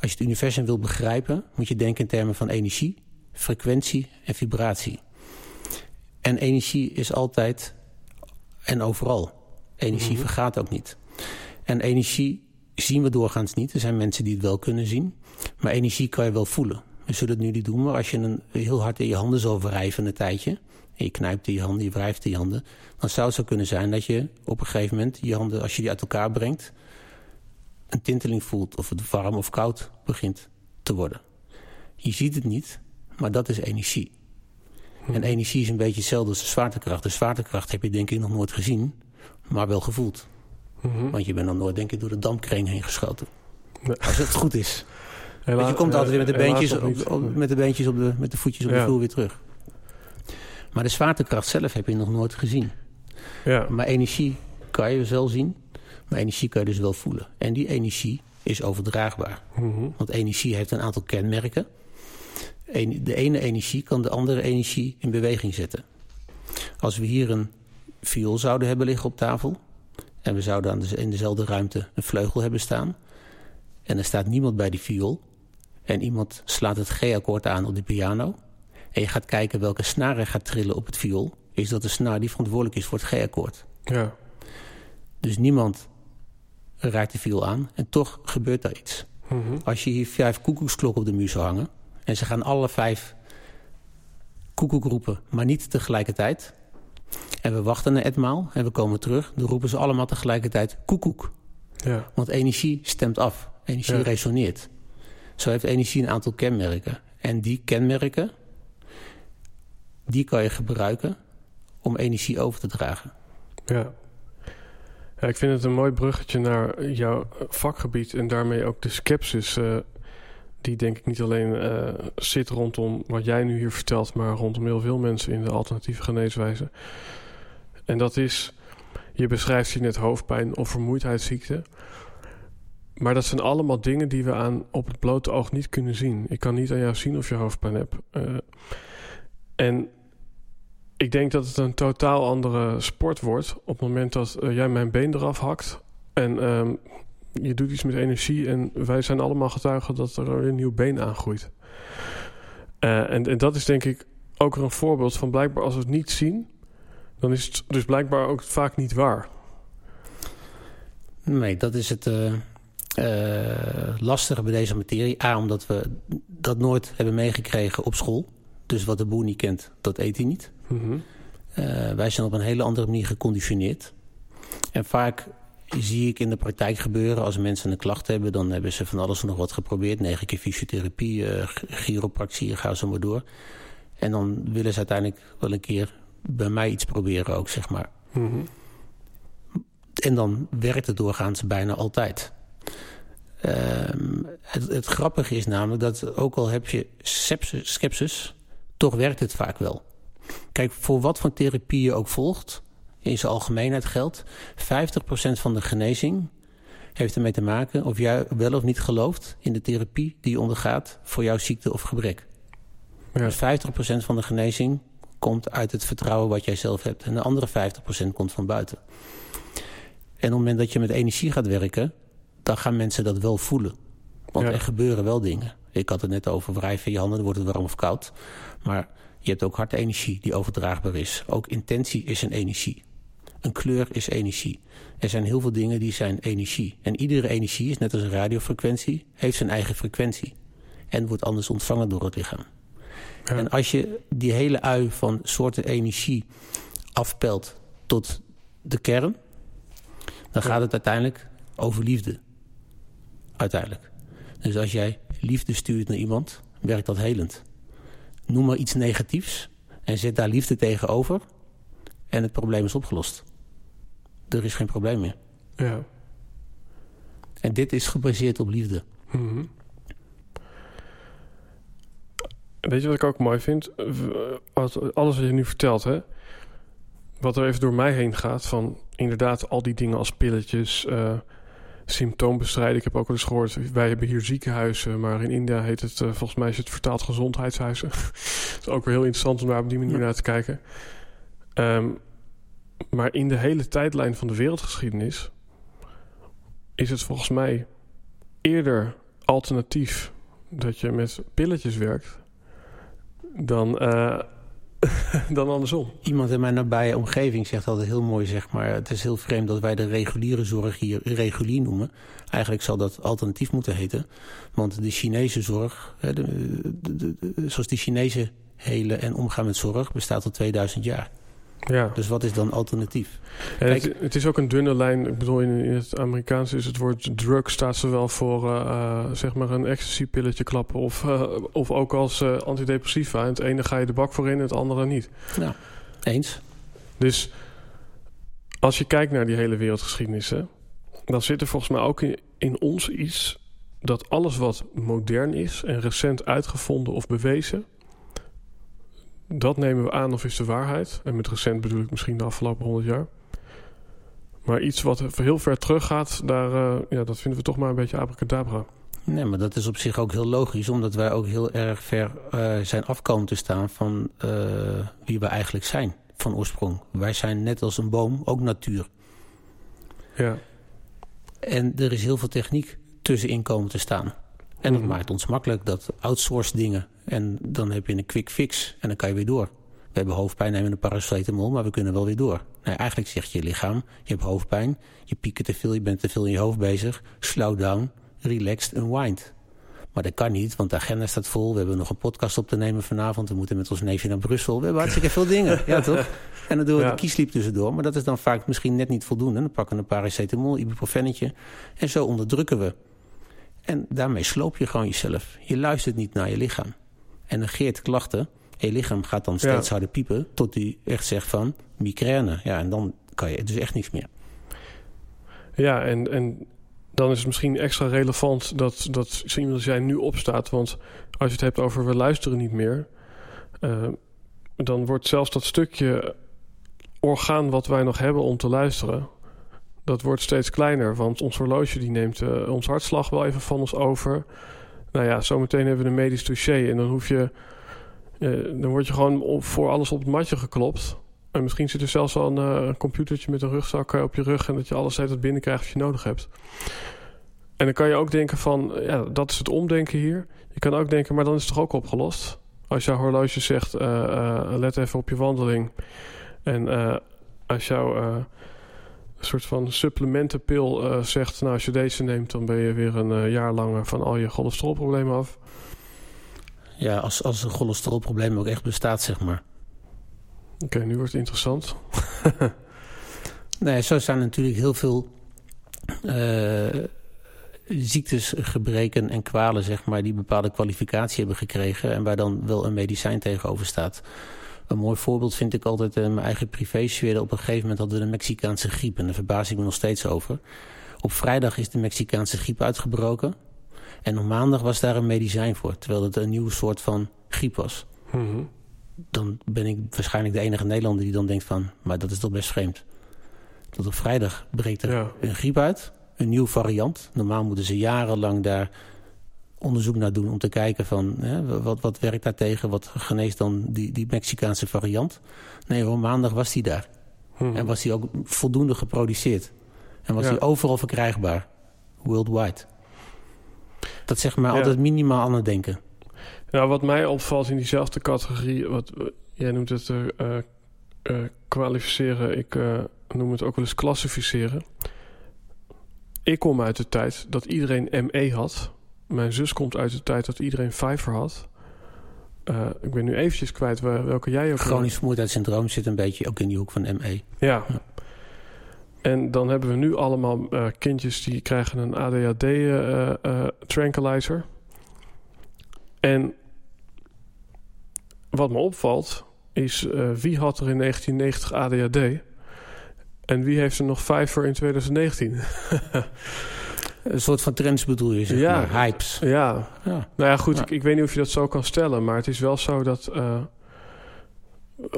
als je het universum wil begrijpen, moet je denken in termen van energie, frequentie en vibratie. En energie is altijd en overal. Energie Mhm. vergaat ook niet. En energie zien we doorgaans niet. Er zijn mensen die het wel kunnen zien. Maar energie kan je wel voelen. We zullen het nu niet doen, maar als je een heel hard in je handen zal wrijven een tijdje... en je knijpt in je handen, je wrijft in je handen... dan zou het zo kunnen zijn dat je op een gegeven moment je handen, als je die uit elkaar brengt... een tinteling voelt of het warm of koud begint te worden. Je ziet het niet, maar dat is energie. En energie is een beetje hetzelfde als de zwaartekracht. De zwaartekracht heb je denk ik nog nooit gezien, maar wel gevoeld. Mhm. Want je bent nog nooit denk ik door de dampkring heen geschoten. Nee. Als het goed is. Helaas- Want je komt altijd weer met de beentjes, op, op- met de beentjes op de, met de voetjes op Ja. de vloer weer terug. Maar de zwaartekracht zelf heb je nog nooit gezien. Ja. Maar energie kan je wel zien, maar energie kan je dus wel voelen. En die energie is overdraagbaar. Mhm. Want energie heeft een aantal kenmerken. De ene energie kan de andere energie in beweging zetten. Als we hier een viool zouden hebben liggen op tafel... en we zouden aan de- in dezelfde ruimte een vleugel hebben staan... en er staat niemand bij die viool... en iemand slaat het G-akkoord aan op de piano... en je gaat kijken welke snaar er gaat trillen op het viool... is dat de snaar die verantwoordelijk is voor het G-akkoord. Ja. Dus niemand raakt de viool aan en toch gebeurt daar iets. Mhm. Als je hier vijf koekoeksklokken op de muur zou hangen... en ze gaan alle vijf koekoek roepen, maar niet tegelijkertijd... en we wachten een etmaal en we komen terug... dan roepen ze allemaal tegelijkertijd koekoek. Ja. Want energie stemt af. Energie Ja. resoneert. Zo heeft energie een aantal kenmerken. En die kenmerken... die kan je gebruiken om energie over te dragen. Ja. Ik vind het een mooi bruggetje naar jouw vakgebied en daarmee ook de sceptisch. eh, die denk ik niet alleen eh, zit rondom wat jij nu hier vertelt, maar rondom heel veel mensen in de alternatieve geneeswijze. En dat is, je beschrijft hier net hoofdpijn of vermoeidheidsziekte. Maar dat zijn allemaal dingen die we aan op het blote oog niet kunnen zien. Ik kan niet aan jou zien of je hoofdpijn hebt. Eh, En ik denk dat het een totaal andere sport wordt op het moment dat eh, jij mijn been eraf hakt. En ehm, je doet iets met energie en wij zijn allemaal getuigen dat er een nieuw been aangroeit. Uh, en, en dat is denk ik ook een voorbeeld van blijkbaar als we het niet zien, dan is het dus blijkbaar ook vaak niet waar. Nee, dat is het uh, lastige bij deze materie. A, omdat we dat nooit hebben meegekregen op school. Dus wat de boer niet kent, dat eet hij niet. Mm -hmm. uh, wij zijn op een hele andere manier geconditioneerd. En vaak zie ik in de praktijk gebeuren... als mensen een klacht hebben... dan hebben ze van alles en nog wat geprobeerd. Negen keer fysiotherapie, uh, chiropractie, gaan ze maar door. En dan willen ze uiteindelijk wel een keer bij mij iets proberen ook, zeg maar. Mm -hmm. En dan werkt het doorgaans bijna altijd. Uh, het, het, grappige is namelijk dat ook al heb je sepsis, skepsis... toch werkt het vaak wel. Kijk, voor wat voor therapie je ook volgt... in zijn algemeenheid geldt... 50% van de genezing heeft ermee te maken... of jij wel of niet gelooft in de therapie die je ondergaat... voor jouw ziekte of gebrek. Ja. Dus 50% van de genezing komt uit het vertrouwen wat jij zelf hebt. En de andere 50% komt van buiten. En op het moment dat je met energie gaat werken... dan gaan mensen dat wel voelen. Want ja. er gebeuren wel dingen. Ik had het net over wrijven je handen, dan wordt het warm of koud. Maar je hebt ook hartenergie die overdraagbaar is. Ook intentie is een energie. Een kleur is energie. Er zijn heel veel dingen die zijn energie. En iedere energie is net als een radiofrequentie... heeft zijn eigen frequentie. En wordt anders ontvangen door het lichaam. Ja. En als je die hele ui van soorten energie afpelt tot de kern... dan gaat het uiteindelijk over liefde. Uiteindelijk. Dus als jij liefde stuurt naar iemand, werkt dat helend. Noem maar iets negatiefs en zet daar liefde tegenover... en het probleem is opgelost. Er is geen probleem meer. Ja. En dit is gebaseerd op liefde. Mm -hmm. Weet je wat ik ook mooi vind? Alles wat je nu vertelt, hè? Wat er even door mij heen gaat van inderdaad al die dingen als pilletjes, uh, symptoombestrijding. Ik heb ook wel eens gehoord, wij hebben hier ziekenhuizen, maar in India heet het, uh, volgens mij is het vertaald gezondheidshuizen. Het is ook weer heel interessant om daar op die manier ja. naar te kijken. Um, maar in de hele tijdlijn van de wereldgeschiedenis is het volgens mij eerder alternatief dat je met pilletjes werkt dan, uh, dan andersom. Iemand in mijn nabije omgeving zegt altijd heel mooi, zeg maar... het is heel vreemd dat wij de reguliere zorg hier regulier noemen. Eigenlijk zal dat alternatief moeten heten. Want de Chinese zorg, de, de, de, zoals de Chinese hele en omgaan met zorg... bestaat al 2000 jaar. Ja. Dus wat is dan alternatief? Kijk, het, het, is ook een dunne lijn. Ik bedoel, in, in, het Amerikaans is het woord drug staat zowel voor uh, zeg maar een ecstasy-pilletje klappen of, uh, of ook als uh, antidepressiva. En het ene ga je de bak voor in, het andere niet. Nou, eens. Dus als je kijkt naar die hele wereldgeschiedenis, hè, dan zit er volgens mij ook in, in ons iets dat alles wat modern is en recent uitgevonden of bewezen dat nemen we aan of is de waarheid. En met recent bedoel ik misschien de afgelopen honderd jaar. Maar iets wat heel ver terug gaat, daar, uh, ja, dat vinden we toch maar een beetje abracadabra. Nee, maar dat is op zich ook heel logisch. Omdat wij ook heel erg ver uh, zijn afkomen te staan van uh, wie we eigenlijk zijn. Van oorsprong. Wij zijn net als een boom ook natuur. Ja. En er is heel veel techniek tussenin komen te staan. En dat mm. maakt ons makkelijk, dat outsource dingen. En dan heb je een quick fix en dan kan je weer door. We hebben hoofdpijn, nemen een paracetamol, maar we kunnen wel weer door. Nou, eigenlijk zegt je lichaam, je hebt hoofdpijn, je piekt te veel, je bent te veel in je hoofd bezig. Slow down, relaxed, unwind. Maar dat kan niet, want de agenda staat vol. We hebben nog een podcast op te nemen vanavond. We moeten met ons neefje naar Brussel. We hebben hartstikke veel dingen, ja toch? En dan doen we ja. de kiesliep tussendoor. Maar dat is dan vaak misschien net niet voldoende. Dan pakken we een paracetamol, ibuprofennetje. En zo onderdrukken we. En daarmee sloop je gewoon jezelf. Je luistert niet naar je lichaam. En negeert klachten. En je lichaam gaat dan steeds ja. harder piepen... tot hij echt zegt van migraine. Ja, en dan kan je dus echt niks meer. Ja, en, en dan is het misschien extra relevant... dat, dat iemand als jij nu opstaat. Want als je het hebt over we luisteren niet meer... Uh, dan wordt zelfs dat stukje orgaan wat wij nog hebben om te luisteren dat wordt steeds kleiner. Want ons horloge die neemt uh, ons hartslag wel even van ons over. Nou ja, zometeen hebben we een medisch dossier. En dan hoef je dan word je gewoon voor alles op het matje geklopt. En misschien zit er zelfs al een uh, computertje met een rugzak op je rug... en dat je alles het binnenkrijgt wat je nodig hebt. En dan kan je ook denken van, ja, dat is het omdenken hier. Je kan ook denken, maar dan is het toch ook opgelost? Als jouw horloge zegt, let even op je wandeling... en als jouw een soort van supplementenpil uh, zegt... nou, als je deze neemt, dan ben je weer een uh, jaar lang van al je cholesterolproblemen af. Ja, als, als een cholesterolprobleem ook echt bestaat, zeg maar. Oké, nu wordt het interessant. nee, zo zijn natuurlijk heel veel uh, ziektes, gebreken en kwalen, zeg maar... die bepaalde kwalificatie hebben gekregen... en waar dan wel een medicijn tegenover staat... Een mooi voorbeeld vind ik altijd in mijn eigen privésfeer. Op een gegeven moment hadden we de Mexicaanse griep. En daar verbaas ik me nog steeds over. Op vrijdag is de Mexicaanse griep uitgebroken. En op maandag was daar een medicijn voor. Terwijl het een nieuw soort van griep was. Mhm. Dan ben ik waarschijnlijk de enige Nederlander die dan denkt van... maar dat is toch best vreemd. Dat op vrijdag breekt er een griep uit. Een nieuw variant. Normaal moeten ze jarenlang daar onderzoek naar doen om te kijken van hè, wat, wat werkt daar tegen, wat geneest dan die, die Mexicaanse variant. Nee, hoor, maandag was die daar. Hmm. En was die ook voldoende geproduceerd. En was die overal verkrijgbaar. Worldwide. Dat zegt mij altijd minimaal aan het denken. Nou, wat mij opvalt in diezelfde categorie, wat jij noemt het uh, uh, kwalificeren, ik noem het ook wel eens klassificeren. Ik kom uit de tijd dat iedereen ME had. Mijn zus komt uit de tijd dat iedereen vijver had. Uh, ik ben nu eventjes kwijt welke jij ook... Chronisch vermoeidheidssyndroom zit een beetje ook in die hoek van ME. Ja. ja. En dan hebben we nu allemaal uh, kindjes die krijgen een ADHD-tranquilizer. Uh, en wat me opvalt is wie had er in 1990 ADHD... En wie heeft er nog vijver in 2019? Een soort van trends bedoel je, zeg ja, maar. Hypes. Ja. ja. Nou ja, goed. Ik, ik, weet niet of je dat zo kan stellen. Maar het is wel zo dat... Uh,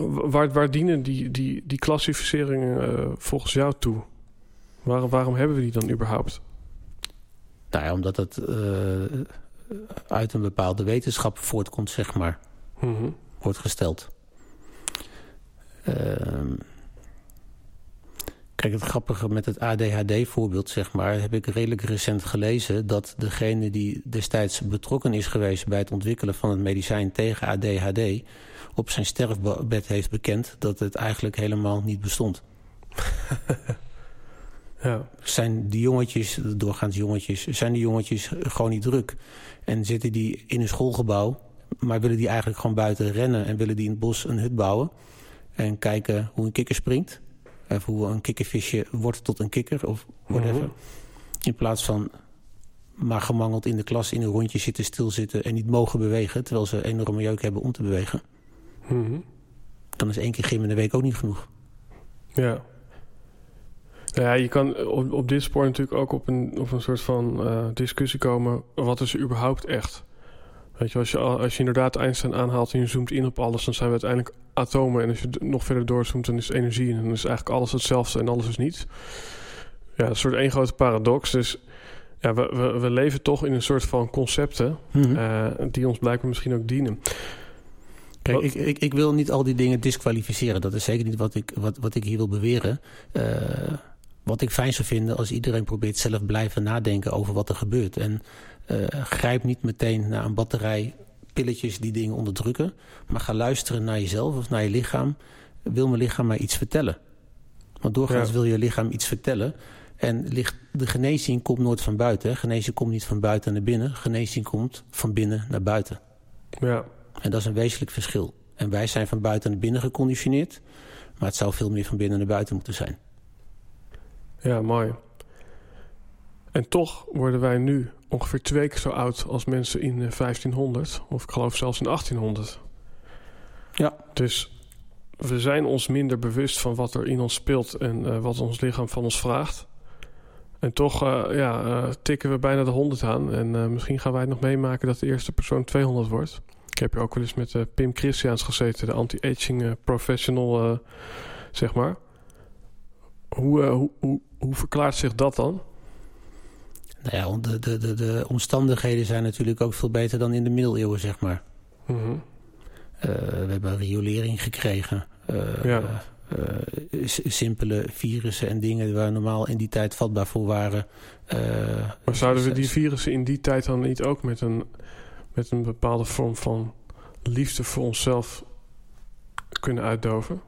waar, waar dienen die, die, die klassificeringen uh, volgens jou toe? Waar, waarom hebben we die dan überhaupt? Nou ja, omdat het uh, uit een bepaalde wetenschap voortkomt, zeg maar. Mm -hmm. Wordt gesteld. Ehm Kijk, het grappige met het ADHD-voorbeeld, zeg maar, heb ik redelijk recent gelezen dat degene die destijds betrokken is geweest bij het ontwikkelen van het medicijn tegen ADHD op zijn sterfbed heeft bekend dat het eigenlijk helemaal niet bestond. ja. Zijn die jongetjes, doorgaans jongetjes, zijn die jongetjes gewoon niet druk en zitten die in een schoolgebouw, maar willen die eigenlijk gewoon buiten rennen en willen die in het bos een hut bouwen en kijken hoe een kikker springt? Of hoe een kikkervisje wordt tot een kikker of whatever. Mhm. In plaats van maar gemangeld in de klas in een rondje zitten, stilzitten en niet mogen bewegen. Terwijl ze enorme jeuk hebben om te bewegen. Mhm. Dan is één keer gym in de week ook niet genoeg. Ja. Nou ja, je kan op, op dit spoor natuurlijk ook op een, op een soort van uh, discussie komen. Wat is er überhaupt echt? Weet je, als je, als je inderdaad Einstein aanhaalt en je zoomt in op alles, dan zijn we uiteindelijk atomen. En als je nog verder doorzoomt, dan is energie. En dan is eigenlijk alles hetzelfde en alles is niets. Ja, een soort één grote paradox. Dus ja, we, we, we leven toch in een soort van concepten Mhm. uh, die ons blijkbaar misschien ook dienen. Kijk, ik, ik, ik wil niet al die dingen disqualificeren. Dat is zeker niet wat ik, wat, wat ik hier wil beweren. Uh, wat ik fijn zou vinden als iedereen probeert zelf blijven nadenken over wat er gebeurt. En grijp niet meteen naar een batterij pilletjes die dingen onderdrukken. Maar ga luisteren naar jezelf of naar je lichaam. Wil mijn lichaam mij iets vertellen? Want doorgaans ja. wil je lichaam iets vertellen. En de genezing komt nooit van buiten. Genezing komt niet van buiten naar binnen. Genezing komt van binnen naar buiten. Ja. En dat is een wezenlijk verschil. En wij zijn van buiten naar binnen geconditioneerd. Maar het zou veel meer van binnen naar buiten moeten zijn. Ja, mooi. En toch worden wij nu ongeveer twee keer zo oud als mensen in 1500. Of ik geloof zelfs in 1800. Ja. Dus we zijn ons minder bewust van wat er in ons speelt en uh, wat ons lichaam van ons vraagt. En toch uh, ja, uh, tikken we bijna de 100 aan. En misschien gaan wij het nog meemaken dat de eerste persoon 200 wordt. Ik heb hier ook wel eens met Pim Christiaans gezeten, de anti-aging professional, zeg maar. Hoe, hoe, hoe, hoe verklaart zich dat dan? Nou ja, de, de, de, de, omstandigheden zijn natuurlijk ook veel beter dan in de middeleeuwen, zeg maar. Mm -hmm. we hebben riolering gekregen. ja. simpele virussen en dingen waar normaal in die tijd vatbaar voor waren. maar zouden we die virussen in die tijd dan niet ook met een, met een bepaalde vorm van liefde voor onszelf kunnen uitdoven?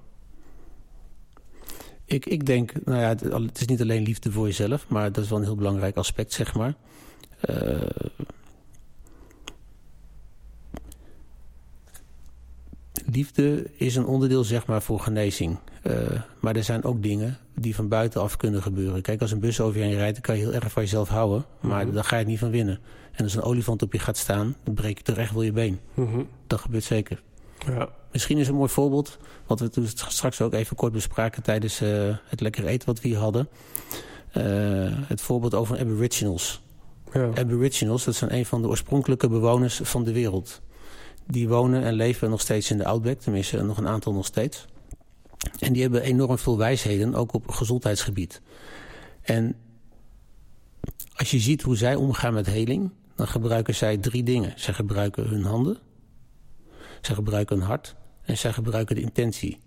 Ik, ik denk, nou ja, het, is niet alleen liefde voor jezelf, maar dat is wel een heel belangrijk aspect, zeg maar. Uh, liefde is een onderdeel, zeg maar, voor genezing. Uh, maar er zijn ook dingen die van buitenaf kunnen gebeuren. Kijk, als een bus over je heen rijdt, dan kan je heel erg van jezelf houden. Maar mm -hmm. daar ga je het niet van winnen. En als een olifant op je gaat staan, dan breek je terecht wel je been. Mm -hmm. Dat gebeurt zeker. Ja. Misschien is een mooi voorbeeld, wat we toen straks ook even kort bespraken tijdens uh, het lekkere eten wat we hier hadden. Uh, het voorbeeld over aboriginals. Ja. Aboriginals, dat zijn een van de oorspronkelijke bewoners van de wereld. Die wonen en leven nog steeds in de Outback, tenminste nog een aantal nog steeds. En die hebben enorm veel wijsheden, ook op gezondheidsgebied. En als je ziet hoe zij omgaan met heling, dan gebruiken zij drie dingen. Zij gebruiken hun handen, zij gebruiken hun hart en zij gebruiken de intentie.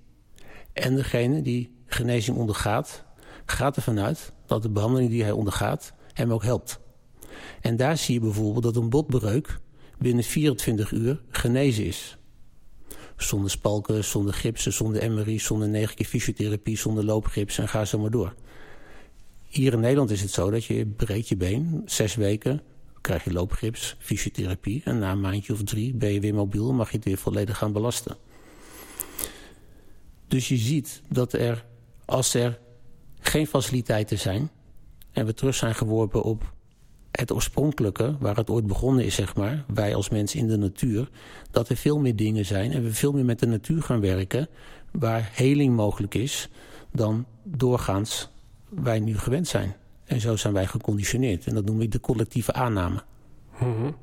En degene die genezing ondergaat, gaat ervan uit dat de behandeling die hij ondergaat hem ook helpt. En daar zie je bijvoorbeeld dat een botbreuk binnen 24 uur genezen is. Zonder spalken, zonder gipsen, zonder MRI, zonder negen keer fysiotherapie, zonder loopgips en ga zo maar door. Hier in Nederland is het zo dat je breekt je been, zes weken, krijg je loopgips, fysiotherapie en na een maandje of drie ben je weer mobiel mag je het weer volledig gaan belasten. Dus je ziet dat er, als er geen faciliteiten zijn en we terug zijn geworpen op het oorspronkelijke, waar het ooit begonnen is, zeg maar, wij als mensen in de natuur, dat er veel meer dingen zijn en we veel meer met de natuur gaan werken, waar heling mogelijk is, dan doorgaans wij nu gewend zijn. En zo zijn wij geconditioneerd. En dat noem ik de collectieve aanname. -hmm.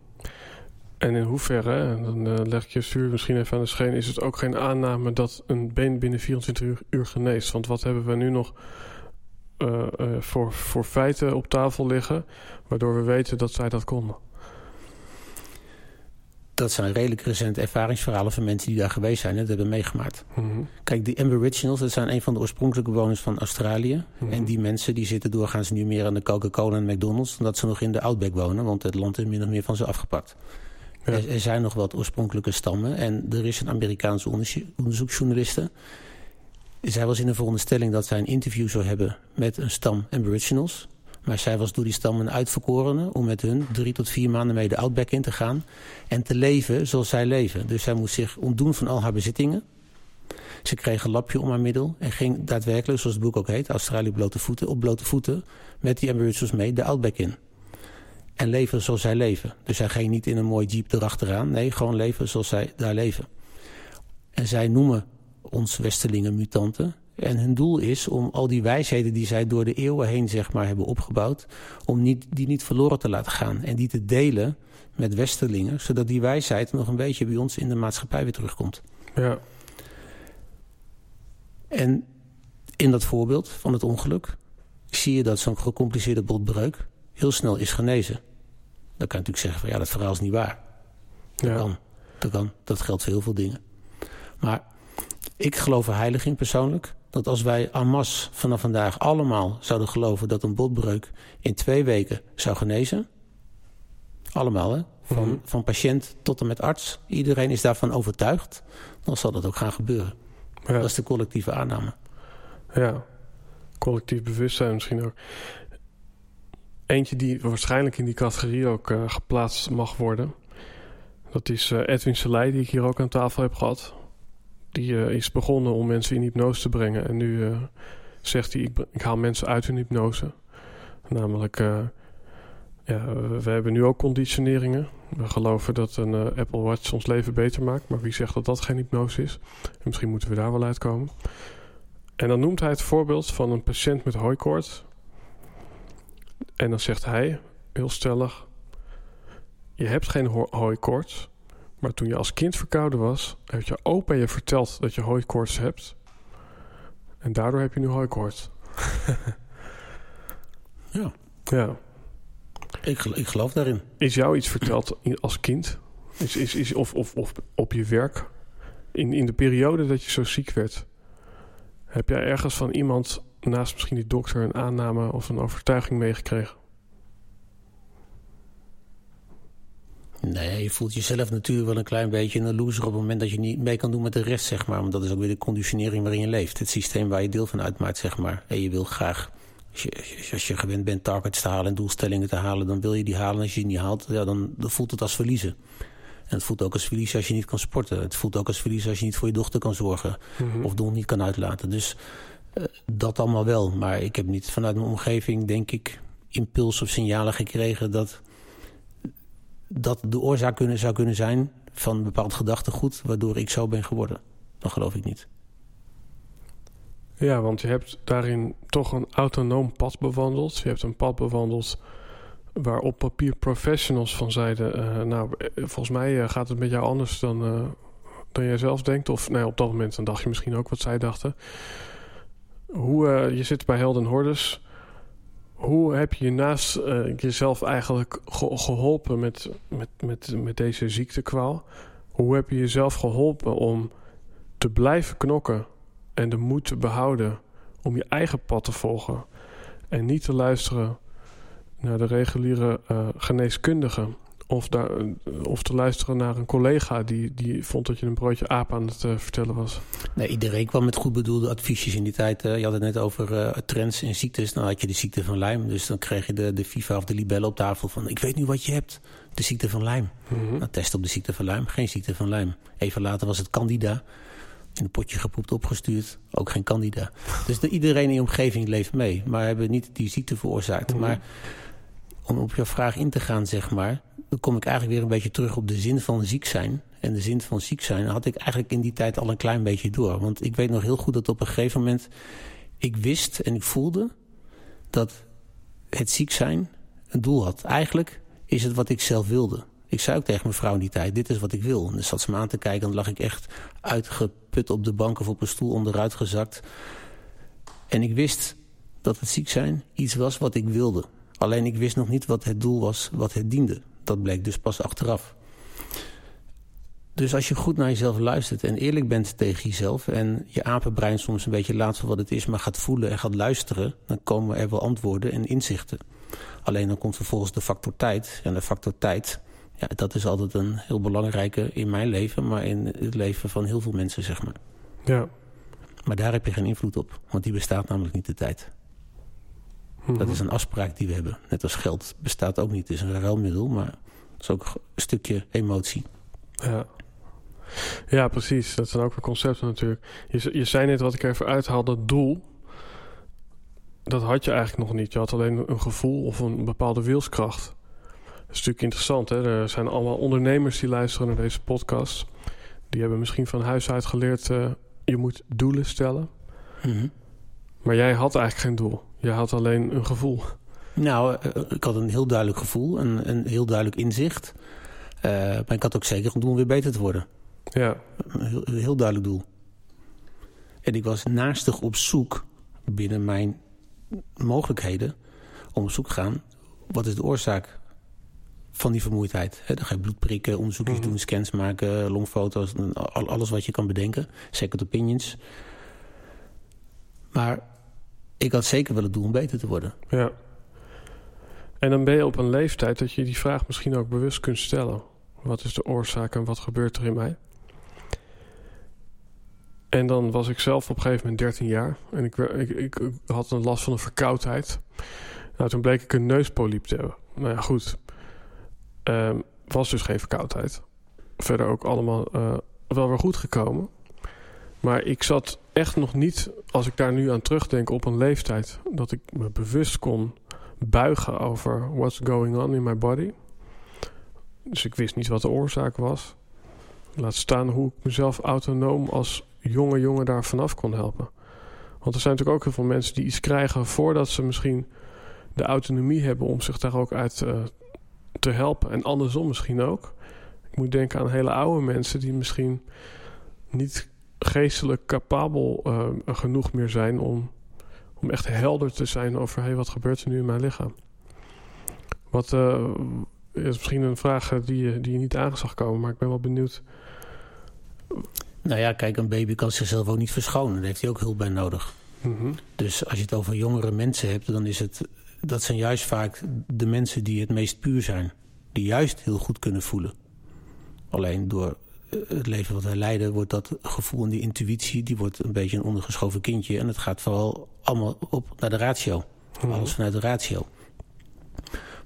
En in hoeverre, dan uh, leg ik je stuur misschien even aan de scheen... is het ook geen aanname dat een been binnen 24 uur, geneest? Want wat hebben we nu nog uh, uh, voor, voor feiten op tafel liggen... waardoor we weten dat zij dat konden? Dat zijn redelijk recente ervaringsverhalen van mensen die daar geweest zijn en dat hebben meegemaakt. Mm -hmm. Kijk, die Aboriginals, dat zijn een van de oorspronkelijke bewoners van Australië. Mhm. Mm -hmm. En die mensen die zitten doorgaans nu meer aan de Coca-Cola en McDonald's... dan dat ze nog in de Outback wonen, want het land is min of meer van ze afgepakt. Ja. Er, er, zijn nog wat oorspronkelijke stammen. En er is een Amerikaanse onderzoeksjournaliste. Zij was in de veronderstelling dat zij een interview zou hebben met een stam Aboriginals. Maar zij was door die stam een uitverkorene om met hun drie tot vier maanden mee de Outback in te gaan. En te leven zoals zij leven. Dus zij moest zich ontdoen van al haar bezittingen. Ze kreeg een lapje om haar middel en ging daadwerkelijk, zoals het boek ook heet, Australië blote voeten, op blote voeten met die Aboriginals mee de Outback in. En leven zoals zij leven. Dus zij ging niet in een mooi jeep erachteraan. Nee, gewoon leven zoals zij daar leven. En zij noemen ons Westerlingen mutanten. En hun doel is om al die wijsheden die zij door de eeuwen heen zeg maar, hebben opgebouwd... om niet, die niet verloren te laten gaan. En die te delen met Westerlingen. Zodat die wijsheid nog een beetje bij ons in de maatschappij weer terugkomt. Ja. En in dat voorbeeld van het ongeluk... zie je dat zo'n gecompliceerde botbreuk heel snel is genezen. Dan kan je natuurlijk zeggen van ja, dat verhaal is niet waar. Dat Ja. kan. Dat kan. Dat geldt voor heel veel dingen. Maar ik geloof er heilig in persoonlijk. Dat als wij masse vanaf vandaag allemaal zouden geloven dat een botbreuk in twee weken zou genezen. Allemaal hè. Van, Mhm. van patiënt tot en met arts. Iedereen is daarvan overtuigd. Dan zal dat ook gaan gebeuren. Ja. Dat is de collectieve aanname. Ja, collectief bewustzijn misschien ook. Eentje die waarschijnlijk in die categorie ook eh, geplaatst mag worden. Dat is eh, Edwin Selei, die ik hier ook aan tafel heb gehad. Die eh, is begonnen om mensen in hypnose te brengen. En nu eh, zegt hij, ik, ik haal mensen uit hun hypnose. Namelijk, eh, ja, we, hebben nu ook conditioneringen. We geloven dat een Apple Watch ons leven beter maakt. Maar wie zegt dat dat geen hypnose is? En misschien moeten we daar wel uitkomen. En dan noemt hij het voorbeeld van een patiënt met hooikoorts. En dan zegt hij, heel stellig... Je hebt geen ho. Maar toen je als kind verkouden was... heeft je opa je verteld dat je hooikoorts hebt... en daardoor heb je nu hooikoorts. Ja. Ja. Ik, ik geloof daarin. Is jou iets verteld als kind? Is, is, is, of, of, of op je werk? in, in de periode dat je zo ziek werd, heb jij ergens van iemand, naast misschien die dokter, een aanname of een overtuiging meegekregen? Nee, je voelt jezelf natuurlijk wel een klein beetje een loser op het moment dat je niet mee kan doen met de rest, zeg maar. Want dat is ook weer de conditionering waarin je leeft. Het systeem waar je deel van uitmaakt, zeg maar. En je wil graag, als je, als je gewend bent targets te halen en doelstellingen te halen, dan wil je die halen. Als je die niet haalt, ja, dan, dan voelt het als verliezen. En het voelt ook als verlies als je niet kan sporten. Het voelt ook als verlies als je niet voor je dochter kan zorgen. Mhm. Of doel niet kan uitlaten. Dus uh, dat allemaal wel. Maar ik heb niet vanuit mijn omgeving, denk ik, impuls of signalen gekregen dat dat de oorzaak kunnen, zou kunnen zijn van een bepaald gedachtegoed waardoor ik zo ben geworden. Dat geloof ik niet. Ja, want je hebt daarin toch een autonoom pad bewandeld. Je hebt een pad bewandeld waar op papier professionals van zeiden... Uh, nou, volgens mij uh, gaat het met jou anders dan, dan jij zelf denkt. Of nee, op dat moment dan dacht je misschien ook wat zij dachten. Hoe, je zit bij Helden Hordes... Hoe heb je naast uh, jezelf eigenlijk ge geholpen met, met, met, met deze ziektekwaal? Hoe heb je jezelf geholpen om te blijven knokken en de moed te behouden om je eigen pad te volgen en niet te luisteren naar de reguliere uh, geneeskundige of, daar, of te luisteren naar een collega die, die vond dat je een broodje aap aan het uh, vertellen was? Nee, iedereen kwam met goed bedoelde adviesjes in die tijd. Uh, je had het net over uh, trends en ziektes. Dan had je de ziekte van Lyme. Dus dan kreeg je de, de FIFA of de libelle op tafel van... ik weet nu wat je hebt, de ziekte van Lyme. Mm -hmm. Nou, test op de ziekte van Lyme, geen ziekte van Lyme. Even later was het candida. In een potje gepoept opgestuurd, ook geen candida. Dus de, iedereen in je omgeving leeft mee. Maar hebben niet die ziekte veroorzaakt. Mhm. Mm -hmm. Maar om op je vraag in te gaan, zeg maar dan kom ik eigenlijk weer een beetje terug op de zin van ziek zijn. En de zin van ziek zijn had ik eigenlijk in die tijd al een klein beetje door. Want ik weet nog heel goed dat op een gegeven moment ik wist en ik voelde dat het ziek zijn een doel had. Eigenlijk is het wat ik zelf wilde. Ik zei ook tegen mijn vrouw in die tijd, dit is wat ik wil. En dan zat ze me aan te kijken en dan lag ik echt uitgeput op de bank of op een stoel onderuit gezakt. En ik wist dat het ziek zijn iets was wat ik wilde. Alleen ik wist nog niet wat het doel was wat het diende dat bleek dus pas achteraf. Dus als je goed naar jezelf luistert en eerlijk bent tegen jezelf... en je apenbrein soms een beetje laat voor wat het is... maar gaat voelen en gaat luisteren... dan komen er wel antwoorden en inzichten. Alleen dan komt vervolgens de factor tijd. En de factor tijd, ja, dat is altijd een heel belangrijke in mijn leven... maar in het leven van heel veel mensen, zeg maar. Ja. Maar daar heb je geen invloed op. Want die bestaat namelijk niet de tijd. Mhm. Dat is een afspraak die we hebben. Net als geld bestaat ook niet. Het is een ruilmiddel, maar het is ook een stukje emotie. Ja. ja, precies. Dat zijn ook weer concepten natuurlijk. Je, je zei net wat ik even uithaal, dat doel... dat had je eigenlijk nog niet. Je had alleen een gevoel of een bepaalde wilskracht. Dat is natuurlijk interessant. Hè? Er zijn allemaal ondernemers die luisteren naar deze podcast. Die hebben misschien van huis uit geleerd... Uh, je moet doelen stellen. Mhm. Maar jij had eigenlijk geen doel. Je had alleen een gevoel. Nou, uh, ik had een heel duidelijk gevoel, een, een heel duidelijk inzicht. Uh, maar ik had ook zeker een doel om weer beter te worden. Ja. Een heel, een heel duidelijk doel. En ik was naastig op zoek binnen mijn mogelijkheden om op zoek te gaan. Wat is de oorzaak van die vermoeidheid? He, dan ga je bloed prikken, onderzoekjes Mhm. doen, scans maken, longfoto's, alles wat je kan bedenken. Second opinions. Maar ik had zeker wel het doel om beter te worden. Ja. En dan ben je op een leeftijd dat je die vraag misschien ook bewust kunt stellen. Wat is de oorzaak en wat gebeurt er in mij? En dan was ik zelf op een gegeven moment 13 jaar. En ik, ik, ik, had een last van een verkoudheid. Nou, toen bleek ik een neuspoliep te hebben. Nou ja, goed. Um, was dus geen verkoudheid. Verder ook allemaal uh, wel weer goed gekomen. Maar ik zat echt nog niet, als ik daar nu aan terugdenk, op een leeftijd dat ik me bewust kon buigen over what's going on in my body. Dus ik wist niet wat de oorzaak was. Laat staan hoe ik mezelf autonoom als jonge jongen daar vanaf kon helpen. Want er zijn natuurlijk ook heel veel mensen die iets krijgen voordat ze misschien de autonomie hebben om zich daar ook uit uh, te helpen. En andersom misschien ook. Ik moet denken aan hele oude mensen die misschien niet geestelijk capabel uh, genoeg meer zijn om, om echt helder te zijn over hey, wat gebeurt er nu in mijn lichaam. Wat uh, is misschien een vraag die je, die je niet aan zag komen, maar ik ben wel benieuwd. Nou ja, kijk, een baby kan zichzelf ook niet verschonen. Daar heeft hij ook hulp bij nodig. Mhm. Dus als je het over jongere mensen hebt, dan is het... dat zijn juist vaak de mensen die het meest puur zijn. Die juist heel goed kunnen voelen. Alleen door eh, het leven wat wij leiden... wordt dat gevoel en die intuïtie... die wordt een beetje een ondergeschoven kindje. En het gaat vooral allemaal op naar de ratio. Alles vanuit de ratio.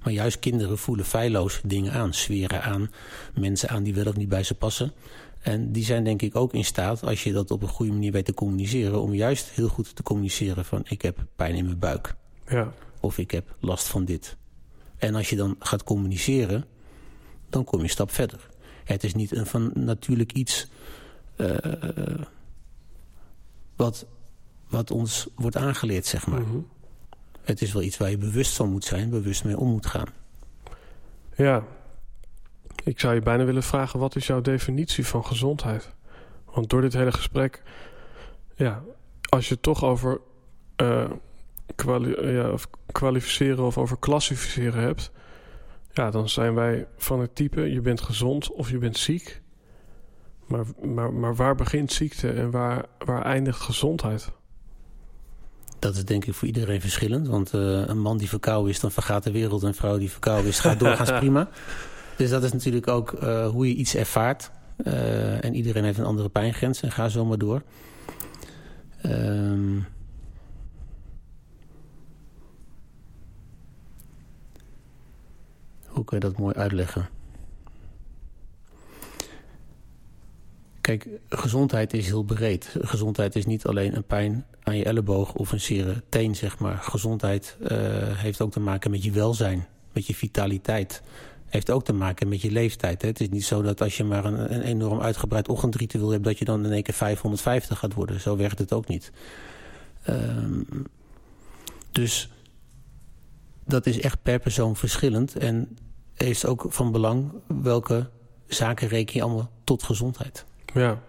Maar juist kinderen voelen feilloos dingen aan. Sferen aan, mensen aan die wel of niet bij ze passen... En die zijn denk ik ook in staat, als je dat op een goede manier weet te communiceren... om juist heel goed te communiceren van ik heb pijn in mijn buik. Ja. Of ik heb last van dit. En als je dan gaat communiceren, dan kom je een stap verder. Het is niet een van natuurlijk iets uh, wat, wat ons wordt aangeleerd, zeg maar. Mhm. Het is wel iets waar je bewust van moet zijn, bewust mee om moet gaan. Ja, ik zou je bijna willen vragen, wat is jouw definitie van gezondheid? Want door dit hele gesprek, ja, als je het toch over uh, kwali ja, of kwalificeren of over klassificeren hebt, ja, dan zijn wij van het type, je bent gezond of je bent ziek. Maar, maar, maar waar begint ziekte en waar, waar eindigt gezondheid? Dat is denk ik voor iedereen verschillend. Want uh, een man die verkouden is, dan vergaat de wereld. Een vrouw die verkouden is, gaat doorgaans prima. Dus dat is natuurlijk ook uh, hoe je iets ervaart. Uh, en iedereen heeft een andere pijngrens en ga zo maar door. Um, hoe je dat mooi uitleggen? Kijk, gezondheid is heel breed. Gezondheid is niet alleen een pijn aan je elleboog of een zere teen, zeg maar. Gezondheid uh, heeft ook te maken met je welzijn, met je vitaliteit heeft ook te maken met je leeftijd. Hè? Het is niet zo dat als je maar een, een enorm uitgebreid ochtendritueel hebt... dat je dan in één keer 550 gaat worden. Zo werkt het ook niet. Um, dus dat is echt per persoon verschillend. En heeft ook van belang welke zaken reken je allemaal tot gezondheid. Ja.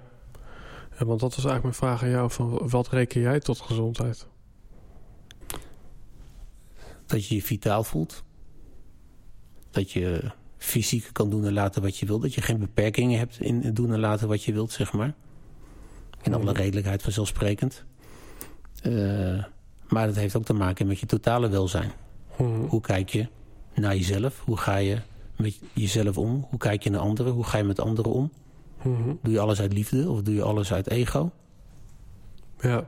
ja, want dat was eigenlijk mijn vraag aan jou. Van wat reken jij tot gezondheid? Dat je je vitaal voelt dat je fysiek kan doen en laten wat je wilt. Dat je geen beperkingen hebt in het doen en laten wat je wilt, zeg maar. In alle redelijkheid vanzelfsprekend. Uh, maar dat heeft ook te maken met je totale welzijn. Mhm. Hoe kijk je naar jezelf? Hoe ga je met jezelf om? Hoe kijk je naar anderen? Hoe ga je met anderen om? Mhm. Doe je alles uit liefde of doe je alles uit ego? Ja.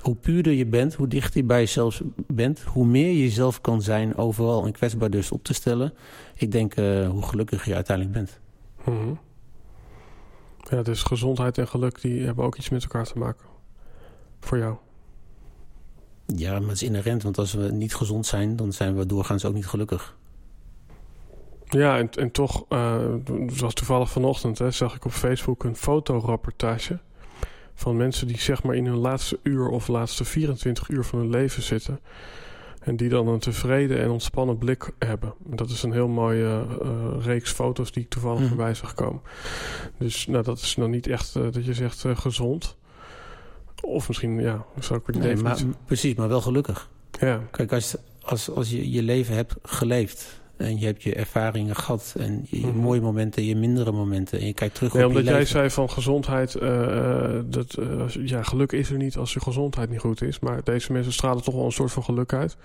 Hoe puurder je bent, hoe dichter je bij jezelf bent... hoe meer je jezelf kan zijn overal en kwetsbaar dus op te stellen. Ik denk uh, hoe gelukkiger je uiteindelijk bent. Mhm. Ja, dus gezondheid en geluk die hebben ook iets met elkaar te maken. Voor jou. Ja, maar het is inherent, want als we niet gezond zijn... dan zijn we doorgaans ook niet gelukkig. Ja, en, en toch, uh, het was toevallig vanochtend... Hè, zag ik op Facebook een fotorapportage... van mensen die zeg maar in hun laatste uur... of laatste 24 uur van hun leven zitten... En die dan een tevreden en ontspannen blik hebben. Dat is een heel mooie uh, reeks foto's die ik toevallig Mhm. voorbij zag komen. Dus nou, dat is nou niet echt uh, dat je zegt uh, gezond. Of misschien, ja, zou ik het Nee, even maar, niet- precies, maar wel gelukkig. Ja, Kijk, als, als, als je je leven hebt geleefd... en je hebt je ervaringen gehad... en je, je Mhm. mooie momenten, je mindere momenten... en je kijkt terug nee, op je omdat jij leven... zei van gezondheid, eh, eh, dat, eh, ja, geluk is er niet als je gezondheid niet goed is. Maar deze mensen stralen toch wel een soort van geluk uit.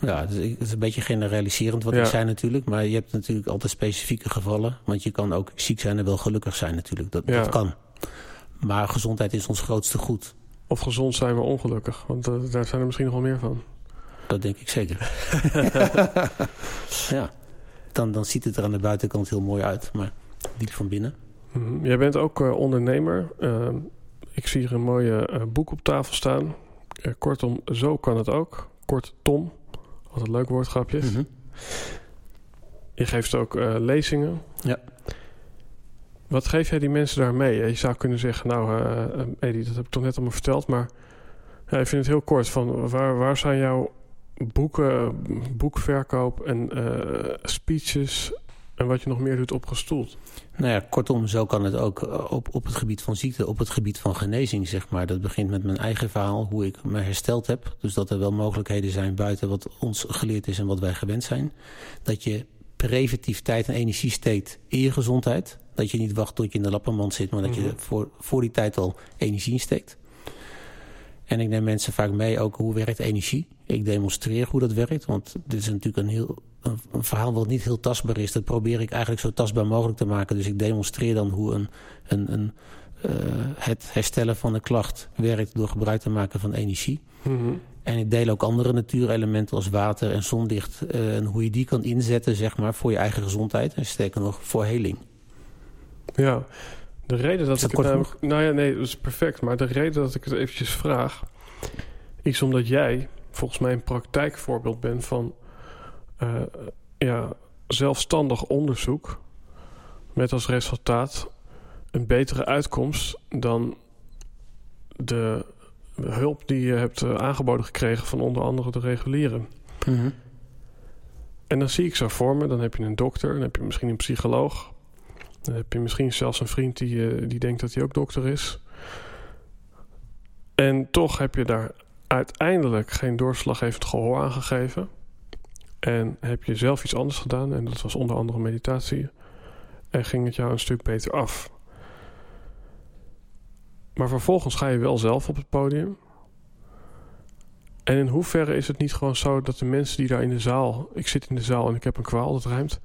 Ja, het is, het is een beetje generaliserend wat Ja. ik zei natuurlijk. Maar je hebt natuurlijk altijd specifieke gevallen. Want je kan ook ziek zijn en wel gelukkig zijn natuurlijk. Dat, Ja. dat kan. Maar gezondheid is ons grootste goed. Of gezond zijn we ongelukkig. Want eh, daar zijn er misschien nog wel meer van. Dat denk ik zeker. ja. Dan, dan ziet het er aan de buitenkant heel mooi uit. Maar diep van binnen. Mhm. Jij bent ook eh, ondernemer. Eh, ik zie hier een mooie eh, boek op tafel staan. Kortom, zo kan het ook. Kort Tom. Wat een leuk woordgrapje. Mhm. Je geeft ook lezingen. Ja. Wat geef jij die mensen daar mee? Je zou kunnen zeggen, nou, eh eh, Edi, dat heb ik toch net allemaal verteld. Maar ja, ik vind het heel kort. Van waar, waar zijn jouw boeken, boekverkoop en eh, speeches... en wat je nog meer doet opgestoeld? Nou ja, kortom, zo kan het ook eh, op, op het gebied van ziekte, op het gebied van genezing, zeg maar. Dat begint met mijn eigen verhaal, hoe ik me hersteld heb. Dus dat er wel mogelijkheden zijn buiten wat ons geleerd is en wat wij gewend zijn. Dat je preventief tijd en energie steekt in je gezondheid. Dat je niet wacht tot je in de lappenmand zit, maar dat je Mhm. voor, voor die tijd al energie insteekt. En ik neem mensen vaak mee ook hoe werkt energie. Ik demonstreer hoe dat werkt, want dit is natuurlijk een, heel, een, een verhaal wat niet heel tastbaar is. Dat probeer ik eigenlijk zo tastbaar mogelijk te maken. Dus ik demonstreer dan hoe een, een, een, eh, het herstellen van de klacht werkt door gebruik te maken van energie. Mhm. En ik deel ook andere natuurelementen als water en zonlicht. eh, en hoe je die kan inzetten zeg maar, voor je eigen gezondheid. En sterker nog, voor heling. Ja, de reden dat ik het namelijk... Nou ja, nee, dat is perfect. Maar de reden dat ik het eventjes vraag... is omdat jij volgens mij een praktijkvoorbeeld bent van... eh, ja, zelfstandig onderzoek... met als resultaat een betere uitkomst... dan de hulp die je hebt eh, aangeboden gekregen... van onder andere de regulieren. En dan zie ik zo voor me, dan heb je een dokter, dan heb je misschien een psycholoog. Dan heb je misschien zelfs een vriend die, eh, die denkt dat hij ook dokter is. En toch heb je daar uiteindelijk geen doorslaggevend gehoor aan gegeven. En heb je zelf iets anders gedaan, en dat was onder andere meditatie. En ging het jou een stuk beter af. Maar vervolgens ga je wel zelf op het podium. En in hoeverre is het niet gewoon zo dat de mensen die daar in de zaal... Ik zit in de zaal en ik heb een kwaal, dat ruimt.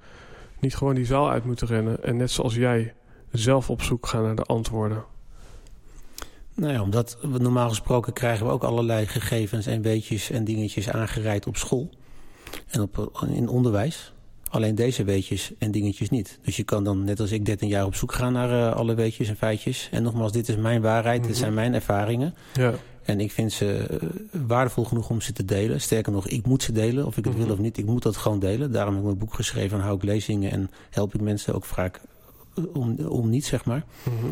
Niet gewoon die zaal uit moeten rennen. En net zoals jij zelf op zoek gaan naar de antwoorden. Nou ja, omdat we normaal gesproken krijgen we ook allerlei gegevens en weetjes en dingetjes aangereikt op school. En op, in onderwijs. Alleen deze weetjes en dingetjes niet. Dus je kan dan, net als ik, 13 jaar op zoek gaan naar eh, alle weetjes en feitjes. En nogmaals, dit is mijn waarheid, dit Mhm. zijn mijn ervaringen. Ja, En ik vind ze eh, waardevol genoeg om ze te delen. Sterker nog, ik moet ze delen, of ik het Mhm. wil of niet. Ik moet dat gewoon delen. Daarom heb ik mijn boek geschreven en hou ik lezingen. En help ik mensen ook vaak eh, om, om niet, zeg maar. mhm.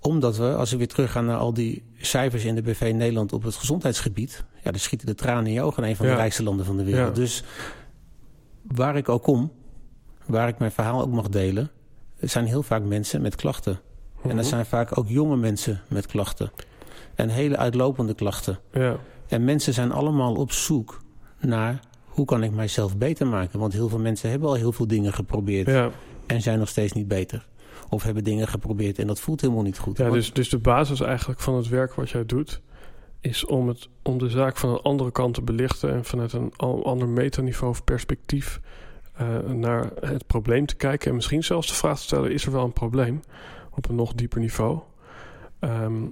Omdat we, als we weer teruggaan naar al die cijfers in de BV Nederland op het gezondheidsgebied. Ja, dan schieten de tranen in je ogen. Een van Ja. de rijkste landen van de wereld. Ja. Dus waar ik ook kom, waar ik mijn verhaal ook mag delen. Zijn heel vaak mensen met klachten. En Mhm. er zijn vaak ook jonge mensen met klachten. En hele uitlopende klachten. Ja, En mensen zijn allemaal op zoek naar hoe kan ik mijzelf beter maken. Want heel veel mensen hebben al heel veel dingen geprobeerd ja. en zijn nog steeds niet beter. Of hebben dingen geprobeerd en dat voelt helemaal niet goed. ja dus, dus de basis eigenlijk van het werk wat jij doet... is om, het, om de zaak van een andere kant te belichten... en vanuit een ander metaniveau of perspectief... eh, naar het probleem te kijken... en misschien zelfs de vraag te stellen... is er wel een probleem op een nog dieper niveau... Ehm,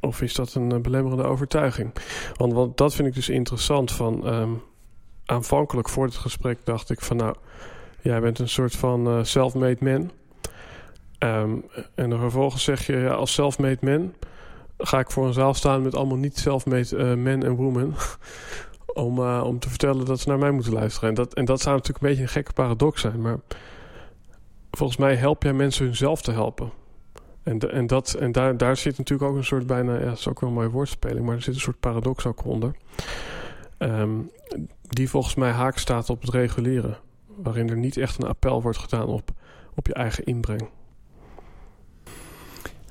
of is dat een eh, belemmerende overtuiging? Want, want dat vind ik dus interessant van... ehm, aanvankelijk voor het gesprek dacht ik van... nou, jij bent een soort van eh, self-made man... Ehm, en dan vervolgens zeg je, ja, als self-made man ga ik voor een zaal staan met allemaal niet self-made eh, men en women. om, om te vertellen dat ze naar mij moeten luisteren. En dat, en dat zou natuurlijk een beetje een gekke paradox zijn. Maar volgens mij help jij mensen hunzelf te helpen. En, en, dat, en daar, daar zit natuurlijk ook een soort bijna, ja, dat is ook wel een mooie woordspeling, maar er zit een soort paradox ook onder. Ehm, die volgens mij haak staat op het reguleren. Waarin er niet echt een appel wordt gedaan op, op je eigen inbreng.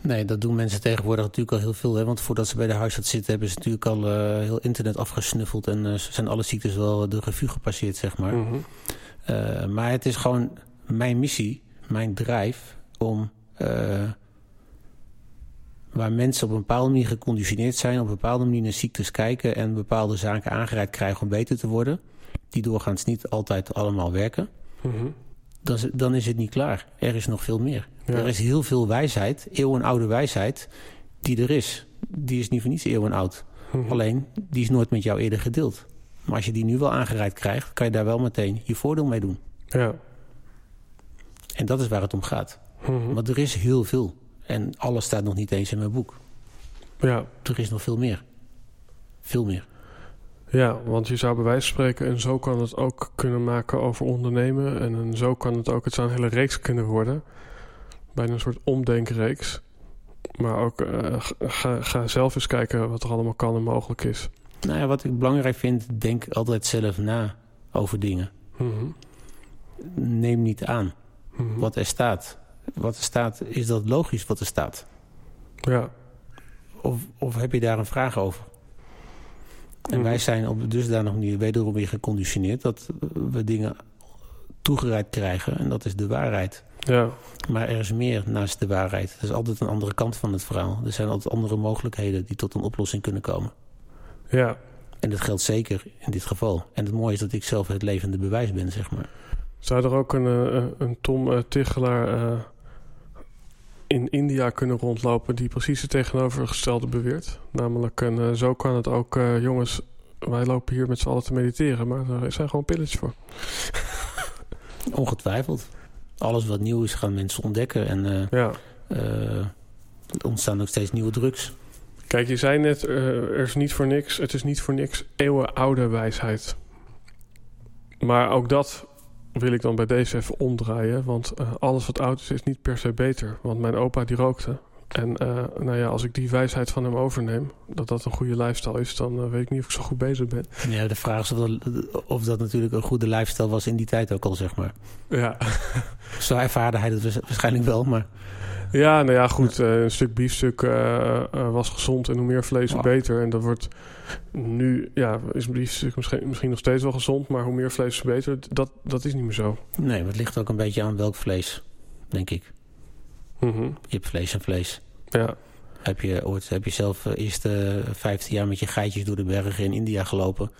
Nee, dat doen mensen tegenwoordig natuurlijk al heel veel. Hè? Want voordat ze bij de huisarts zitten, hebben ze natuurlijk al eh, heel internet afgesnuffeld. En eh, zijn alle ziektes wel de revue gepasseerd, zeg maar. Mhm. Eh, maar het is gewoon mijn missie, mijn drijf om. Waar mensen op een bepaalde manier geconditioneerd zijn, op een bepaalde manier naar ziektes kijken en bepaalde zaken aangereikt krijgen om beter te worden, die doorgaans niet altijd allemaal werken, Mhm. dan is, dan is het niet klaar. Er is nog veel meer. Ja. Er is heel veel wijsheid, eeuwenoude wijsheid, die er is. Die is niet voor niets eeuwenoud. Mhm. Alleen, die is nooit met jou eerder gedeeld. Maar als je die nu wel aangereikt krijgt, kan je daar wel meteen je voordeel mee doen. Ja. En dat is waar het om gaat. Mhm. Want er is heel veel. En alles staat nog niet eens in mijn boek. ja. Er is nog veel meer. Veel meer. Ja, want je zou bij wijze van spreken... en zo kan het ook kunnen maken over ondernemen... en een zo kan het ook... het zou een hele reeks kunnen worden. Bijna een soort omdenkreeks. Maar ook eh, ga, ga zelf eens kijken wat er allemaal kan en mogelijk is. Nou ja, wat ik belangrijk vind, denk altijd zelf na over dingen. Mhm. Neem niet aan Mhm. wat er staat. Wat er staat, is dat logisch wat er staat? Ja. Of, of heb je daar een vraag over? En Mhm. wij zijn op dusdanig manier wederom weer geconditioneerd... dat we dingen toegereikt krijgen en dat is de waarheid. Ja. Maar er is meer naast de waarheid. Er is altijd een andere kant van het verhaal. Er zijn altijd andere mogelijkheden die tot een oplossing kunnen komen. Ja. En dat geldt zeker in dit geval. En het mooie is dat ik zelf het levende bewijs ben, zeg maar. Zou er ook een, uh, een Tom uh, Tichelaar uh, in India kunnen rondlopen die precies het tegenovergestelde beweert? Namelijk, en, zo kan het ook, jongens, wij lopen hier met z'n allen te mediteren, maar er zijn gewoon pilletjes voor. Ongetwijfeld. Alles wat nieuw is, gaan mensen ontdekken. En ja. er ontstaan ook steeds nieuwe drugs. Kijk, je zei net, er is niet voor niks, het is niet voor niks eeuwenoude wijsheid. Maar ook dat wil ik dan bij deze even omdraaien. Want uh, alles wat oud is, is niet per se beter. Want mijn opa die rookte. En uh, nou ja, als ik die wijsheid van hem overneem, dat dat een goede lifestyle is, dan uh, weet ik niet of ik zo goed bezig ben. Ja, de vraag is of dat, of dat natuurlijk een goede lifestyle was in die tijd ook al, zeg maar. Ja. Zo ervaarde hij dat waarschijnlijk wel, maar... Ja, nou ja, goed. Uh, een stuk biefstuk was gezond en hoe meer vlees, hoe beter. En dat wordt nu, ja, is biefstuk misschien, misschien nog steeds wel gezond, maar hoe meer vlees, hoe beter. Dat, dat is niet meer zo. Nee, maar het ligt ook een beetje aan welk vlees, denk ik. Mm -hmm. Je hebt vlees en vlees. Ja. Heb je ooit, heb je zelf de eerste 15 jaar met je geitjes door de bergen in India gelopen?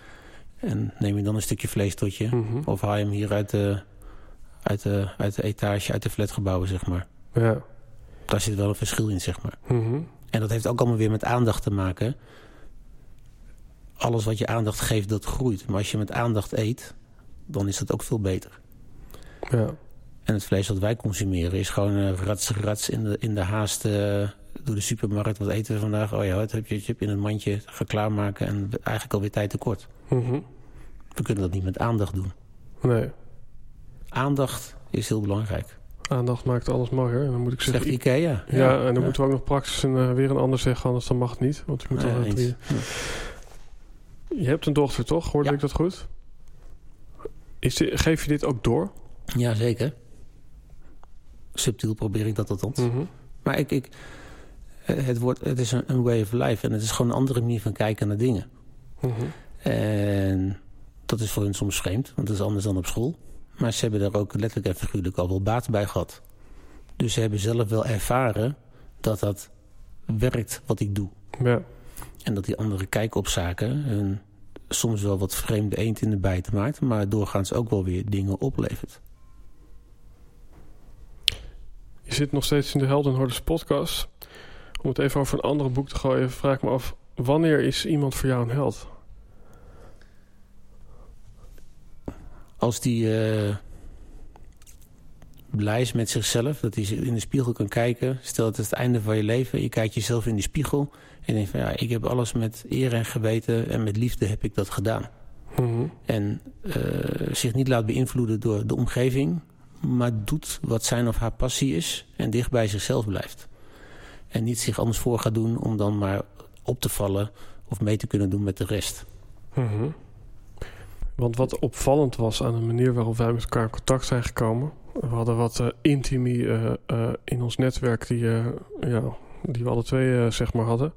En neem je dan een stukje vlees tot je? Mm -hmm. Of haal je hem hier uit de, uit, de, uit de etage, uit de flatgebouwen, zeg maar? Ja. Daar zit wel een verschil in, zeg maar. Mm -hmm. En dat heeft ook allemaal weer met aandacht te maken. Alles wat je aandacht geeft, dat groeit. Maar als je met aandacht eet, dan is dat ook veel beter. Ja. En het vlees wat wij consumeren is gewoon uh, rats, rats in de, in de haast uh, door de supermarkt. Wat eten we vandaag? Oh ja, wat heb je chip in het mandje? Ga klaarmaken en eigenlijk alweer tijd tekort. Mm -hmm. We kunnen dat niet met aandacht doen. Nee. Aandacht is heel belangrijk. Aandacht maakt alles mooier. En dan moet ik zeggen... Zegt Ikea. Ja, ja en dan ja. moeten we ook nog praktisch en, uh, weer een ander zeggen, anders dan mag het niet. Want je moet Ja, eens. drie... Je hebt een dochter, toch? Hoorde Ja. ik dat goed? Is geef je dit ook door? ja, zeker. Subtiel probeer ik dat althans. Mhm. Maar ik, ik, eh, het, wordt, het is een, way of life. En het is gewoon een andere manier van kijken naar dingen. Mhm. En dat is voor hun soms vreemd, want dat is anders dan op school. Maar ze hebben daar ook letterlijk en figuurlijk al wel baat bij gehad. Dus ze hebben zelf wel ervaren dat dat werkt wat ik doe. Ja. En dat die andere kijk op zaken hun soms wel wat vreemde eend in de bijt maakt... maar doorgaans ook wel weer dingen oplevert. Je zit nog steeds in de Heldenhorders podcast. Om het even over een ander boek te gooien, vraag ik me af... wanneer is iemand voor jou een held? Als die eh, blij is met zichzelf, dat hij in de spiegel kan kijken... stel het is het einde van je leven, je kijkt jezelf in de spiegel... en denkt van ja, ik heb alles met eer en geweten... en met liefde heb ik dat gedaan. Mhm. En eh, zich niet laat beïnvloeden door de omgeving... maar doet wat zijn of haar passie is en dicht bij zichzelf blijft. En niet zich anders voor gaat doen om dan maar op te vallen... of mee te kunnen doen met de rest. Mhm. Want wat opvallend was aan de manier waarop wij met elkaar in contact zijn gekomen... we hadden wat eh intimie eh, eh, in ons netwerk die, ja, die we alle twee zeg maar hadden.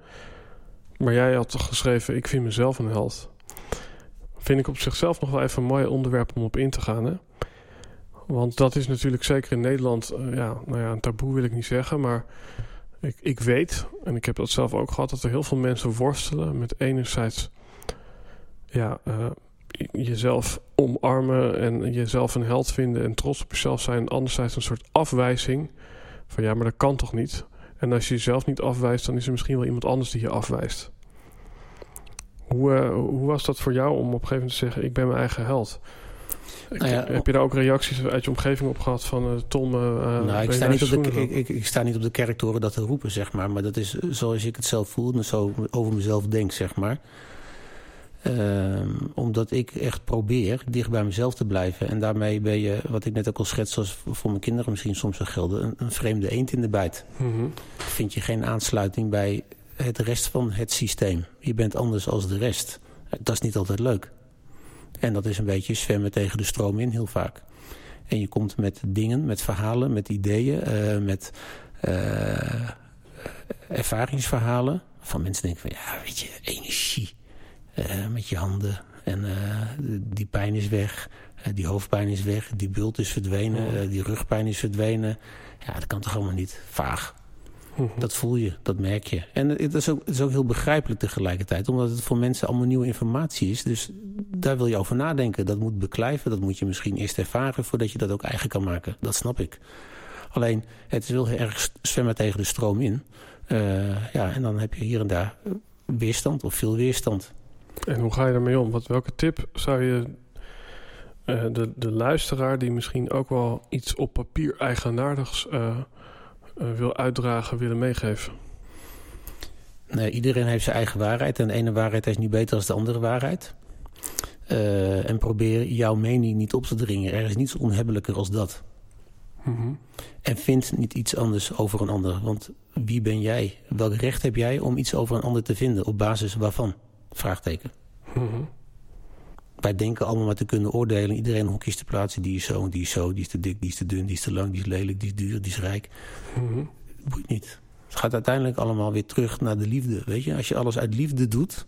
Maar jij had toch geschreven, ik vind mezelf een held. Vind ik op zichzelf nog wel even een mooi onderwerp om op in te gaan. Hè? Want dat is natuurlijk zeker in Nederland, eh, ja, nou ja, een taboe wil ik niet zeggen, maar ik, ik weet, en ik heb dat zelf ook gehad, dat er heel veel mensen worstelen met enerzijds ja, eh, jezelf omarmen en jezelf een held vinden en trots op jezelf zijn. Anderzijds een soort afwijzing van ja, maar dat kan toch niet? En als je jezelf niet afwijst, dan is er misschien wel iemand anders die je afwijst. Hoe, eh, hoe was dat voor jou om op een gegeven moment te zeggen: Ik ben mijn eigen held? Nou ja, heb je daar ook reacties uit je omgeving op gehad van uh, Tom? Uh, nou, ik sta, niet op de, ik, ik, ik, sta niet op de kerktoren dat te roepen, zeg maar. Maar dat is zoals ik het zelf voel en zo over mezelf denk, zeg maar. Um, omdat ik echt probeer dicht bij mezelf te blijven. En daarmee ben je, wat ik net ook al schets, zoals voor mijn kinderen misschien soms zou gelden, een, een vreemde eend in de bijt. Mm -hmm. Vind je geen aansluiting bij het rest van het systeem. Je bent anders als de rest. Dat is niet altijd leuk. En dat is een beetje zwemmen tegen de stroom in, heel vaak. En je komt met dingen, met verhalen, met ideeën, uh, met uh, ervaringsverhalen. Van mensen denken van, ja, weet je, energie. Uh, met je handen. En die pijn is weg. Eh, die hoofdpijn is weg, die bult is verdwenen, eh, die rugpijn is verdwenen. Ja, dat kan toch allemaal niet? Vaag. Mhm. Dat voel je, dat merk je. En het is, ook, het is ook heel begrijpelijk tegelijkertijd, omdat het voor mensen allemaal nieuwe informatie is. Dus daar wil je over nadenken. Dat moet beklijven, dat moet je misschien eerst ervaren voordat je dat ook eigen kan maken. Dat snap ik. Alleen, het is wel heel erg zwemmen tegen de stroom in. Eh, ja, en dan heb je hier en daar weerstand of veel weerstand. En hoe ga je ermee om? Wat, welke tip zou je eh, de, de luisteraar die misschien ook wel iets op papier eigenaardigs eh, wil uitdragen, willen meegeven? Nee, iedereen heeft zijn eigen waarheid. En de ene waarheid is niet beter dan de andere waarheid. Eh, en probeer jouw mening niet op te dringen. Er is niets onhebbelijker als dat. Mhm. En vind niet iets anders over een ander. Want wie ben jij? Welk recht heb jij om iets over een ander te vinden? Op basis waarvan? Vraagteken. Mhm. Wij denken allemaal maar te kunnen oordelen. Iedereen hokjes te plaatsen. Die is zo, die is zo, die is te dik, die is te dun, die is te lang, die is lelijk, die is duur, die is rijk. Boeit niet. Het gaat uiteindelijk allemaal weer terug naar de liefde. Weet je, als je alles uit liefde doet,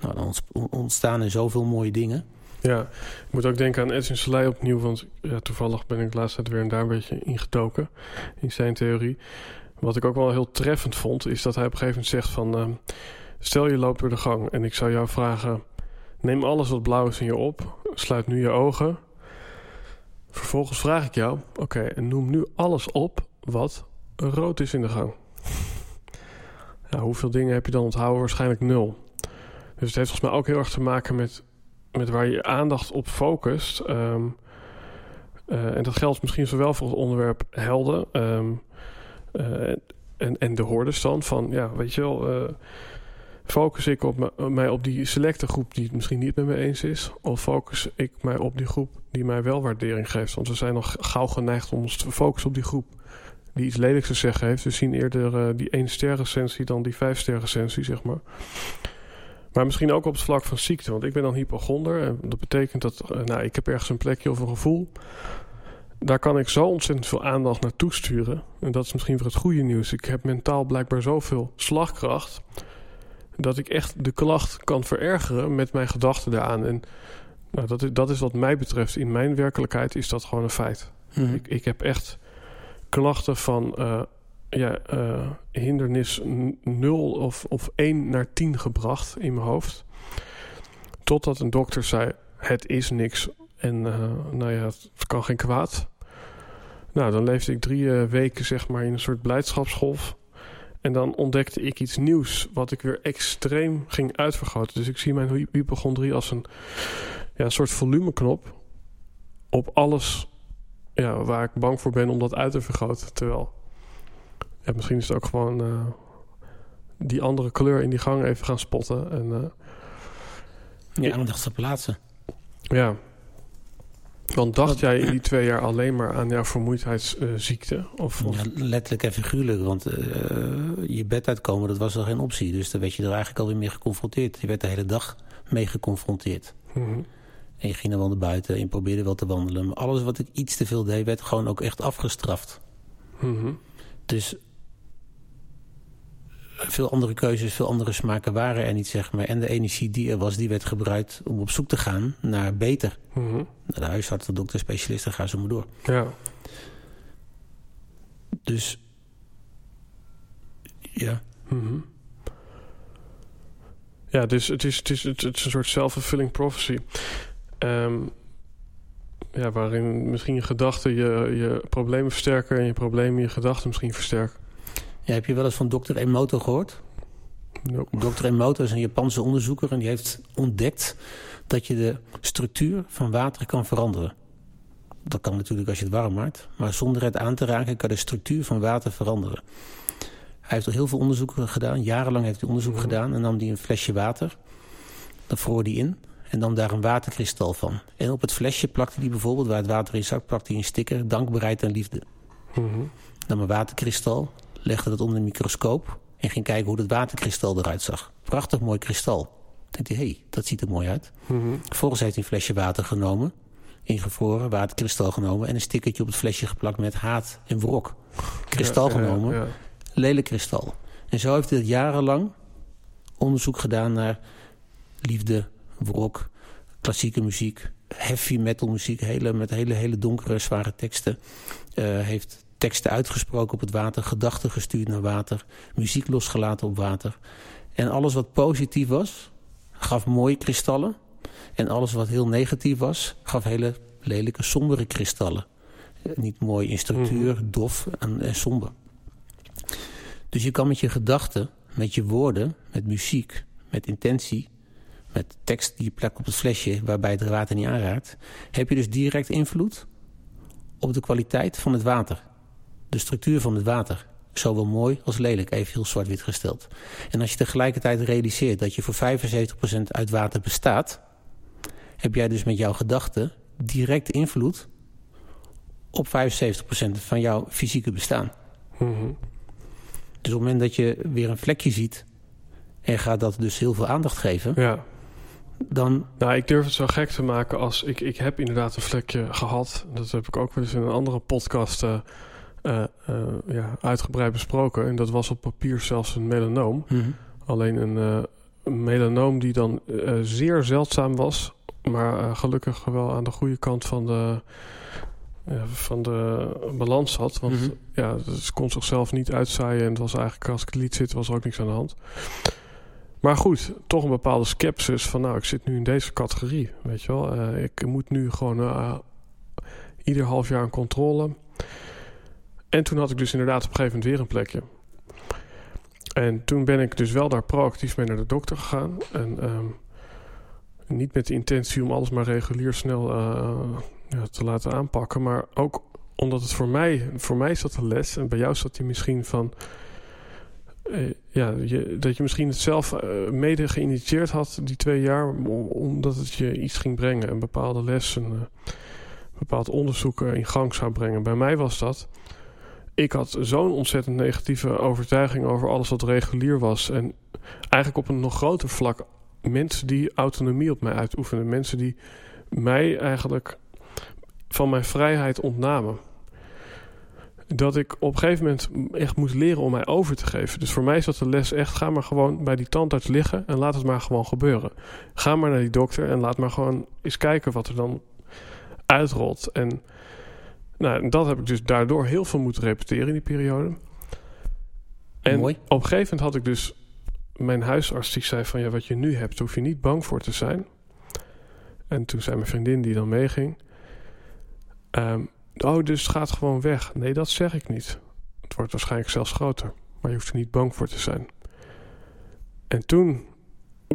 nou, dan ont- ontstaan er zoveel mooie dingen. Ja, ik moet ook denken aan Edwin Selei opnieuw, want ja, toevallig ben ik tijd weer en daar een beetje ingetoken in zijn theorie. Wat ik ook wel heel treffend vond, is dat hij op een gegeven moment zegt van... ehm, stel je loopt door de gang en ik zou jou vragen... neem alles wat blauw is in je op, sluit nu je ogen. Vervolgens vraag ik jou, oké, noem nu alles op wat rood is in de gang. Ja, hoeveel dingen heb je dan onthouden? Waarschijnlijk nul. Dus het heeft volgens mij ook heel erg te maken met met waar je je aandacht op focust. ehm, eh, en dat geldt misschien zowel voor het onderwerp helden ehm, eh, en, en de hoordenstand. Van ja, weet je wel, eh, focus ik op mij op die selecte groep die het misschien niet met me eens is, of focus ik mij op die groep die mij wel waardering geeft? Want we zijn nog gauw geneigd om ons te focussen op die groep die iets lelijks te zeggen heeft. We zien eerder eh, die één ster recensie dan die vijf ster recensie, zeg maar. Maar misschien ook op het vlak van ziekte. Want ik ben dan hypochonder. En dat betekent dat eh, nou, ik heb ergens een plekje of een gevoel. Daar kan ik zo ontzettend veel aandacht naartoe sturen. En dat is misschien weer het goede nieuws. Ik heb mentaal blijkbaar zoveel slagkracht. Dat ik echt de klacht kan verergeren met mijn gedachten daaraan. En nou, dat, is, dat is wat mij betreft. In mijn werkelijkheid is dat gewoon een feit. Ik, ik heb echt klachten van eh, ja, eh, hindernis 0 of, of 1 naar 10 gebracht in mijn hoofd. Totdat een dokter zei: Het is niks. En eh, nou ja, het kan geen kwaad. Nou, dan leefde ik drie weken zeg maar in een soort blijdschapsgolf. En dan ontdekte ik iets nieuws, wat ik weer extreem ging uitvergroten. Dus ik zie mijn hy- hypochondrie als een, ja, soort volumeknop op alles ja, waar ik bang voor ben om dat uit te vergroten. Terwijl, ja, misschien is het ook gewoon eh, die andere kleur in die gang even gaan spotten. En eh, Ja, aandacht te plaatsen. ja, want dacht jij in die twee jaar alleen maar aan jouw vermoeidheidsziekte? of, of Ja, letterlijk en figuurlijk, want eh, je bed uitkomen, dat was al geen optie. Dus daar werd je er eigenlijk alweer mee geconfronteerd. Je werd de hele dag mee geconfronteerd. Mhm. En je ging dan wel naar buiten en je probeerde wel te wandelen. Maar alles wat ik iets te veel deed, werd gewoon ook echt afgestraft. Mhm. Dus veel andere keuzes, veel andere smaken waren er niet, zeg maar. En de energie die er was, die werd gebruikt om op zoek te gaan naar beter. Mhm. Naar de huisarts, de dokter, specialisten, ga zo maar door. Ja, Dus ja, Mhm. Ja, dus het is, het is, het is een soort self-fulfilling prophecy. Ehm, ja, waarin misschien je gedachten je, je problemen versterken... en je problemen je gedachten misschien versterken. Ja, heb je wel eens van dokter Emoto gehoord? Nope. Dr. Emoto is een Japanse onderzoeker en die heeft ontdekt dat je de structuur van water kan veranderen. Dat kan natuurlijk als je het warm maakt, maar zonder het aan te raken kan de structuur van water veranderen. Hij heeft al heel veel onderzoeken gedaan, jarenlang heeft hij onderzoek Mhm. gedaan en nam hij een flesje water, dan vroor hij in en nam daar een waterkristal van. En op het flesje plakte hij bijvoorbeeld, waar het water in zat, plakte hij een sticker, dankbaarheid en liefde. Mhm. Nam een waterkristal, legde dat onder een microscoop en ging kijken hoe dat waterkristal eruit zag. Prachtig mooi kristal. Denkt hij, hé, hey, dat ziet er mooi uit. Mhm. Vervolgens heeft hij een flesje water genomen, ingevroren, waterkristal genomen en een stickertje op het flesje geplakt met haat en wrok. Kristal Ja, ja, genomen, ja. lelijk kristal. En zo heeft hij dat jarenlang onderzoek gedaan naar liefde, wrok, klassieke muziek, heavy metal muziek, hele, met hele, hele donkere, zware teksten. Uh, heeft teksten uitgesproken op het water, gedachten gestuurd naar water, muziek losgelaten op water. En alles wat positief was, gaf mooie kristallen. En alles wat heel negatief was, gaf hele lelijke, sombere kristallen. Niet mooi in structuur, mhm. dof en, en somber. Dus je kan met je gedachten, met je woorden, met muziek, met intentie, met tekst die je plakt op het flesje waarbij het water niet aanraakt, heb je dus direct invloed op de kwaliteit van het water. De structuur van het water. Zowel mooi als lelijk, even heel zwart-wit gesteld. En als je tegelijkertijd realiseert dat je voor 75% uit water bestaat, heb jij dus met jouw gedachten direct invloed op 75% van jouw fysieke bestaan. Mhm. Dus op het moment dat je weer een vlekje ziet en gaat dat dus heel veel aandacht geven, ja. dan. Nou, ik durf het zo gek te maken als ik, ik heb inderdaad een vlekje gehad. Dat heb ik ook wel eens in een andere podcast uh, uh, ja, uitgebreid besproken. En dat was op papier zelfs een melanoom. Mhm. Alleen een, een melanoom die dan zeer zeldzaam was, maar gelukkig wel aan de goede kant van de van de balans had. Want mm ja, ze kon zichzelf niet uitzaaien. En het was eigenlijk, als ik het liet zitten, was er ook niks aan de hand. Maar goed, toch een bepaalde sceptisch van... nou, ik zit nu in deze categorie, weet je wel. Uh, ik moet nu gewoon uh, ieder half jaar een controle. En toen had ik dus inderdaad op een gegeven moment weer een plekje. En toen ben ik dus wel daar proactief mee naar de dokter gegaan. En um, niet met de intentie om alles maar regulier snel uh, ja, te laten aanpakken. Maar ook omdat het voor mij, voor mij zat de les. En bij jou zat die misschien van. Uh, ja, dat je misschien het zelf uh, mede geïnitieerd had, die twee jaar, omdat het je iets ging brengen. En bepaalde lessen, bepaald onderzoek in gang zou brengen. Bij mij was dat. Ik had zo'n ontzettend negatieve overtuiging over alles wat regulier was. En eigenlijk op een nog groter vlak mensen die autonomie op mij uitoefenden. Mensen die mij eigenlijk van mijn vrijheid ontnamen. Dat ik op een gegeven moment echt moest leren om mij over te geven. Dus voor mij is dat de les echt: ga maar gewoon bij die tandarts liggen en laat het maar gewoon gebeuren. Ga maar naar die dokter en laat maar gewoon eens kijken wat er dan uitrolt. En nou, dat heb ik dus daardoor heel veel moeten repeteren in die periode. En Mooi. op een gegeven moment had ik dus mijn huisarts die zei van ja, wat je nu hebt, hoef je niet bang voor te zijn. En toen zei mijn vriendin die dan meeging, Um, oh, dus het gaat gewoon weg. Nee, dat zeg ik niet. Het wordt waarschijnlijk zelfs groter. Maar je hoeft er niet bang voor te zijn. En toen,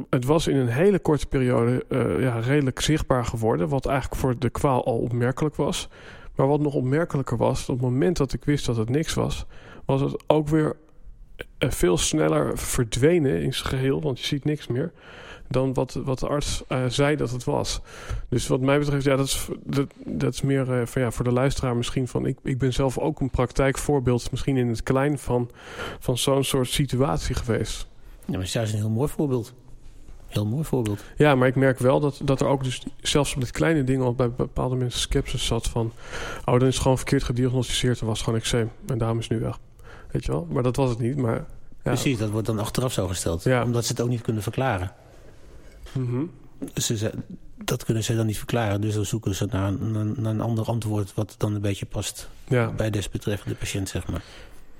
het was in een hele korte periode uh, ja, redelijk zichtbaar geworden. Wat eigenlijk voor de kwaal al opmerkelijk was. Maar wat nog opmerkelijker was, op het moment dat ik wist dat het niks was, was het ook weer eh, veel sneller verdwenen in zijn geheel. Want je ziet niks meer dan wat, wat de arts uh, zei dat het was. Dus wat mij betreft, ja, dat is, dat, dat is meer uh, van, ja, voor de luisteraar misschien van... Ik, ik ben zelf ook een praktijkvoorbeeld, misschien in het klein... van, van zo'n soort situatie geweest. Ja, maar is een heel mooi voorbeeld. Heel mooi voorbeeld. Ja, maar ik merk wel dat, dat er ook dus zelfs op dit kleine ding... al bij bepaalde mensen sceptisch zat van... oh, dan is het gewoon verkeerd gediagnosticeerd... en was gewoon eczeem. En daarom is het nu weg. Weet je wel? Maar dat was het niet, maar... Ja. Precies, dat wordt dan achteraf zo gesteld. Ja. Omdat ze het ook niet kunnen verklaren. Mm ze, dat kunnen ze dan niet verklaren. Dus dan zoeken ze naar, naar, een ander antwoord... wat dan een beetje past ja. bij desbetreffende patiënt, zeg maar.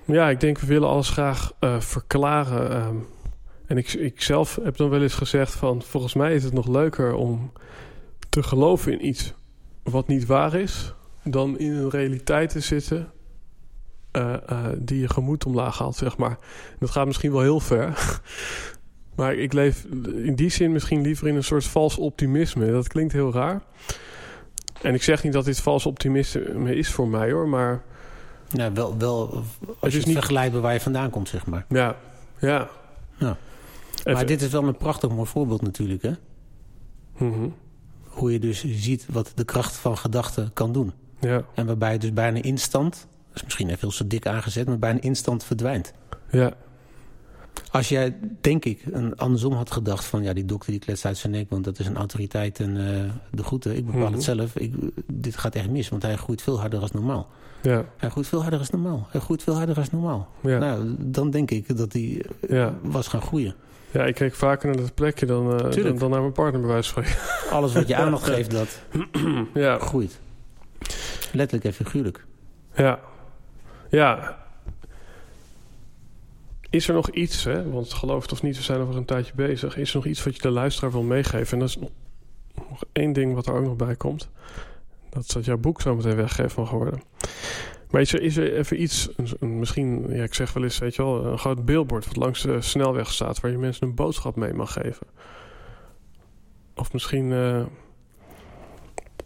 Ja, ik denk we willen alles graag uh, verklaren. Um, en ik, ik zelf heb dan wel eens gezegd van... volgens mij is het nog leuker om te geloven in iets wat niet waar is... dan in een realiteit te zitten... Uh, uh, die je gemoed omlaag haalt, zeg maar. Dat gaat misschien wel heel ver. Maar ik leef in die zin misschien liever in een soort vals optimisme. Dat klinkt heel raar. En ik zeg niet dat dit vals optimisme is voor mij hoor, maar... Nou, wel, wel als je het niet... vergelijken waar je vandaan komt, zeg maar. Ja, ja. ja. Maar dit is wel een prachtig mooi voorbeeld natuurlijk, hè? Mm Hoe je dus ziet wat de kracht van gedachten kan doen. Ja. En waarbij je dus bijna instant, dat is misschien even veel zo dik aangezet, maar bijna instant verdwijnt. Ja. Als jij, denk ik, een andersom had gedacht van... ja, die dokter die kletst uit zijn nek, want dat is een autoriteit en uh, de groeten. Ik bepaal het mhm. zelf. Ik, dit gaat echt mis, want hij groeit veel harder dan normaal. Ja. Hij groeit veel harder dan normaal. Hij groeit veel harder dan normaal. Ja. Nou, dan denk ik dat hij uh, was gaan groeien. Ja, ik kijk vaker naar dat plekje dan, uh, dan, dan, naar mijn partner bij wijze van Alles wat je aandacht geeft, dat ja. groeit. Letterlijk en figuurlijk. Ja. Ja. Is er nog iets, hè? want geloof het of niet, we zijn over een tijdje bezig. Is er nog iets wat je de luisteraar wil meegeven? En dat is nog, nog één ding wat er ook nog bij komt. Dat is dat jouw boek zo meteen weggegeven van geworden. Maar is er, is er even iets, misschien, ja, ik zeg wel eens, weet je wel, een groot billboard wat langs de snelweg staat, waar je mensen een boodschap mee mag geven? Of misschien eh,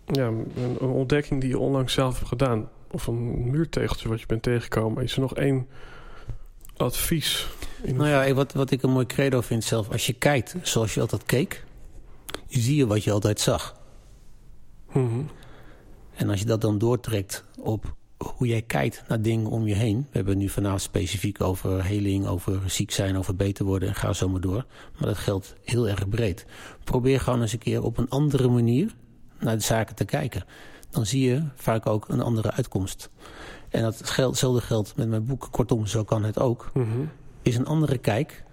ja, een, een ontdekking die je onlangs zelf hebt gedaan. Of een muurtegeltje wat je bent tegengekomen. Is er nog één advies? In Nou ja, wat, wat ik een mooi credo vind zelf. Als je kijkt zoals je altijd keek, zie je wat je altijd zag. Mhm. En als je dat dan doortrekt op hoe jij kijkt naar dingen om je heen. We hebben het nu vanavond specifiek over heling, over ziek zijn, over beter worden en ga zo maar door. Maar dat geldt heel erg breed. Probeer gewoon eens een keer op een andere manier naar de zaken te kijken. Dan zie je vaak ook een andere uitkomst. En dat hetzelfde geldt met mijn boek. Kortom, zo kan het ook. Mhm. Is een andere kijk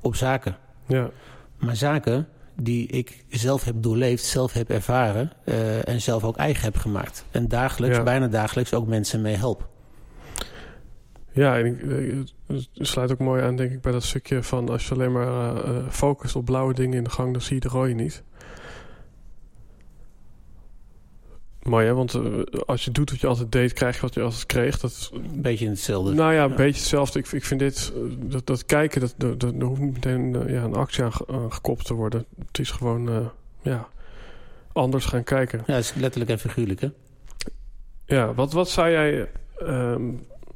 op zaken. Ja, Maar zaken die ik zelf heb doorleefd, zelf heb ervaren eh, en zelf ook eigen heb gemaakt. En dagelijks, Ja. bijna dagelijks ook mensen mee help. ja en eh, het sluit ook mooi aan, denk ik, bij dat stukje van als je alleen maar eh, focust op blauwe dingen in de gang, dan zie je de rode niet. Mooi hè, want eh, als je doet wat je altijd deed, krijg je wat je altijd kreeg. Dat Een beetje hetzelfde. Nou ja, een Ja. beetje hetzelfde. Ik, ik vind dit, eh, dat, dat kijken, dat, dat, dat- er hoeft niet meteen eh, ja, een actie aan, ge- aan gekoppeld te worden. Het is gewoon, ja, anders gaan kijken. Ja, dat is letterlijk en figuurlijk, hè? Ja, wat, wat zou jij ehm,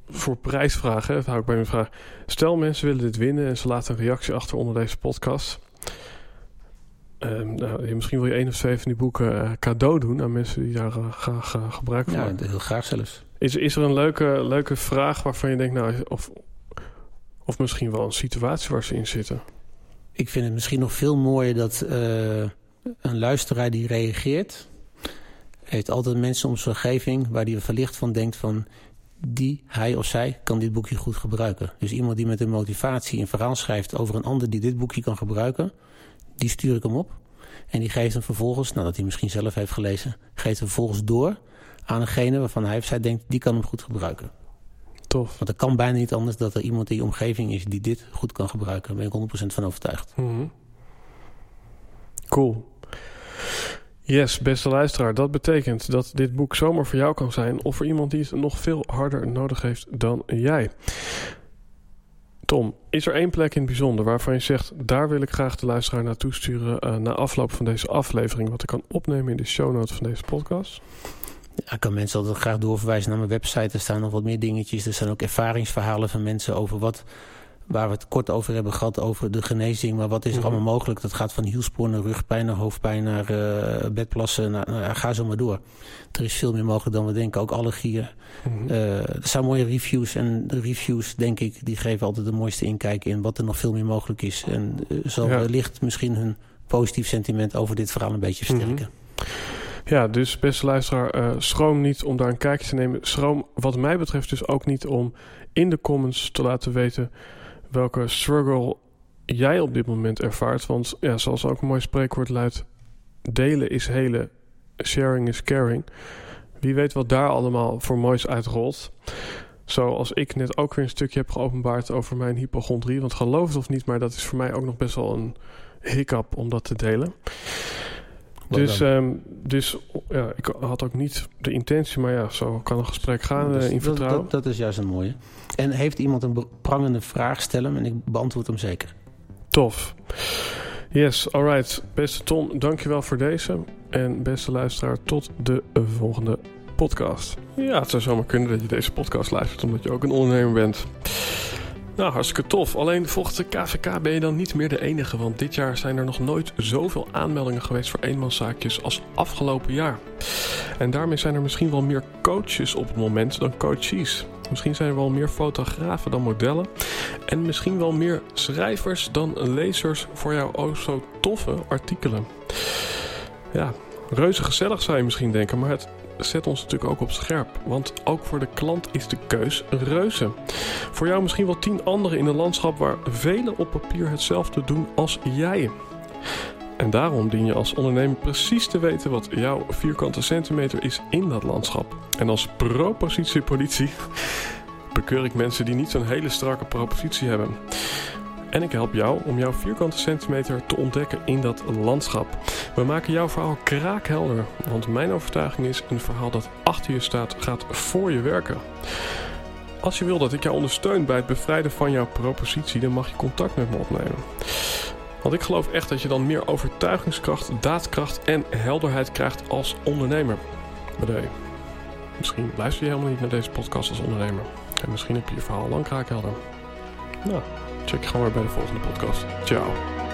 voor prijs vragen? hè? Dat hou ik bij mijn vraag. Stel, mensen willen dit winnen en ze laten een reactie achter onder deze podcast. Ehm, nou, misschien wil je één of twee van die boeken eh, cadeau doen aan mensen die daar eh, graag eh, gebruik van Ja, maken. heel graag zelfs. Is, is er een leuke, leuke vraag waarvan je denkt, nou, of, of misschien wel een situatie waar ze in zitten? Ik vind het misschien nog veel mooier dat een luisteraar die reageert... heeft altijd mensen om zijn omgeving waar hij verlicht van denkt van... die, hij of zij, kan dit boekje goed gebruiken. Dus iemand die met een motivatie een verhaal schrijft over een ander die dit boekje kan gebruiken... die stuur ik hem op. En die geeft hem vervolgens, nadat hij misschien zelf heeft gelezen... geeft hem vervolgens door aan degene waarvan hij of zij denkt... die kan hem goed gebruiken. Tof. Want het kan bijna niet anders dat er iemand in je omgeving is... die dit goed kan gebruiken. Daar ben ik 100% van overtuigd. Mhm. Cool. Yes, beste luisteraar. Dat betekent dat dit boek zomaar voor jou kan zijn... of voor iemand die het nog veel harder nodig heeft dan jij. Tom, is er één plek in het bijzonder waarvan je zegt... daar wil ik graag de luisteraar naartoe sturen... eh, na afloop van deze aflevering... wat ik kan opnemen in de show notes van deze podcast? Ja, ik kan mensen altijd graag doorverwijzen naar mijn website. Er staan nog wat meer dingetjes. Er zijn ook ervaringsverhalen van mensen over wat... waar we het kort over hebben gehad, over de genezing. Maar wat is er Mhm. allemaal mogelijk? Dat gaat van hielspoor naar rugpijn, naar hoofdpijn, naar eh, bedplassen. Naar, nou ga zo maar door. Er is veel meer mogelijk dan we denken. Ook allergieën. Mhm. Eh, er zijn mooie reviews. En de reviews, denk ik, die geven altijd de mooiste inkijk in... wat er nog veel meer mogelijk is. En eh, zal Ja. wellicht misschien hun positief sentiment over dit verhaal een beetje versterken. Ja, dus beste luisteraar, schroom niet om daar een kijkje te nemen. Schroom wat mij betreft dus ook niet om in de comments te laten weten welke struggle jij op dit moment ervaart. Want ja, zoals ook een mooi spreekwoord luidt, delen is helen, sharing is caring. Wie weet wat daar allemaal voor moois uitrolt. Zoals ik net ook weer een stukje heb geopenbaard over mijn hypochondrie. Want geloof het of niet, maar dat is voor mij ook nog best wel een hiccup om dat te delen. Dus, ehm, dus ja, ik had ook niet de intentie, maar ja, zo kan een gesprek gaan Dat eh, is- in vertrouwen. dat, dat is juist een mooie. En heeft iemand een prangende vraag, stel hem en ik beantwoord hem zeker. Tof. Yes, alright. Beste Tom, dankjewel voor deze. En beste luisteraar, tot de volgende podcast. Ja, het zou zomaar kunnen dat je deze podcast luistert omdat je ook een ondernemer bent. Nou, hartstikke tof. Alleen volgens de KVK ben je dan niet meer de enige, want dit jaar zijn er nog nooit zoveel aanmeldingen geweest voor eenmanszaakjes als afgelopen jaar. En daarmee zijn er misschien wel meer coaches op het moment dan coaches. Misschien zijn er wel meer fotografen dan modellen. En misschien wel meer schrijvers dan lezers voor jouw oh zo toffe artikelen. Ja, reuze gezellig zou je misschien denken, maar het zet ons natuurlijk ook op scherp. Want ook voor de klant is de keus reuze. Voor jou misschien wel tien anderen in een landschap waar velen op papier hetzelfde doen als jij. En daarom dien je als ondernemer precies te weten wat jouw vierkante centimeter is in dat landschap. En als propositiepolitie bekeur ik mensen die niet zo'n hele strakke propositie hebben. En ik help jou om jouw vierkante centimeter te ontdekken in dat landschap. We maken jouw verhaal kraakhelder, want mijn overtuiging is: een verhaal dat achter je staat, gaat voor je werken. Als je wil dat ik jou ondersteun bij het bevrijden van jouw propositie, dan mag je contact met me opnemen. Want ik geloof echt dat je dan meer overtuigingskracht, daadkracht en helderheid krijgt als ondernemer. Maar misschien luister je helemaal niet naar deze podcast als ondernemer. En misschien heb je je verhaal lang kraakhelder. Nou, check gewoon weer bij de volgende podcast. Ciao.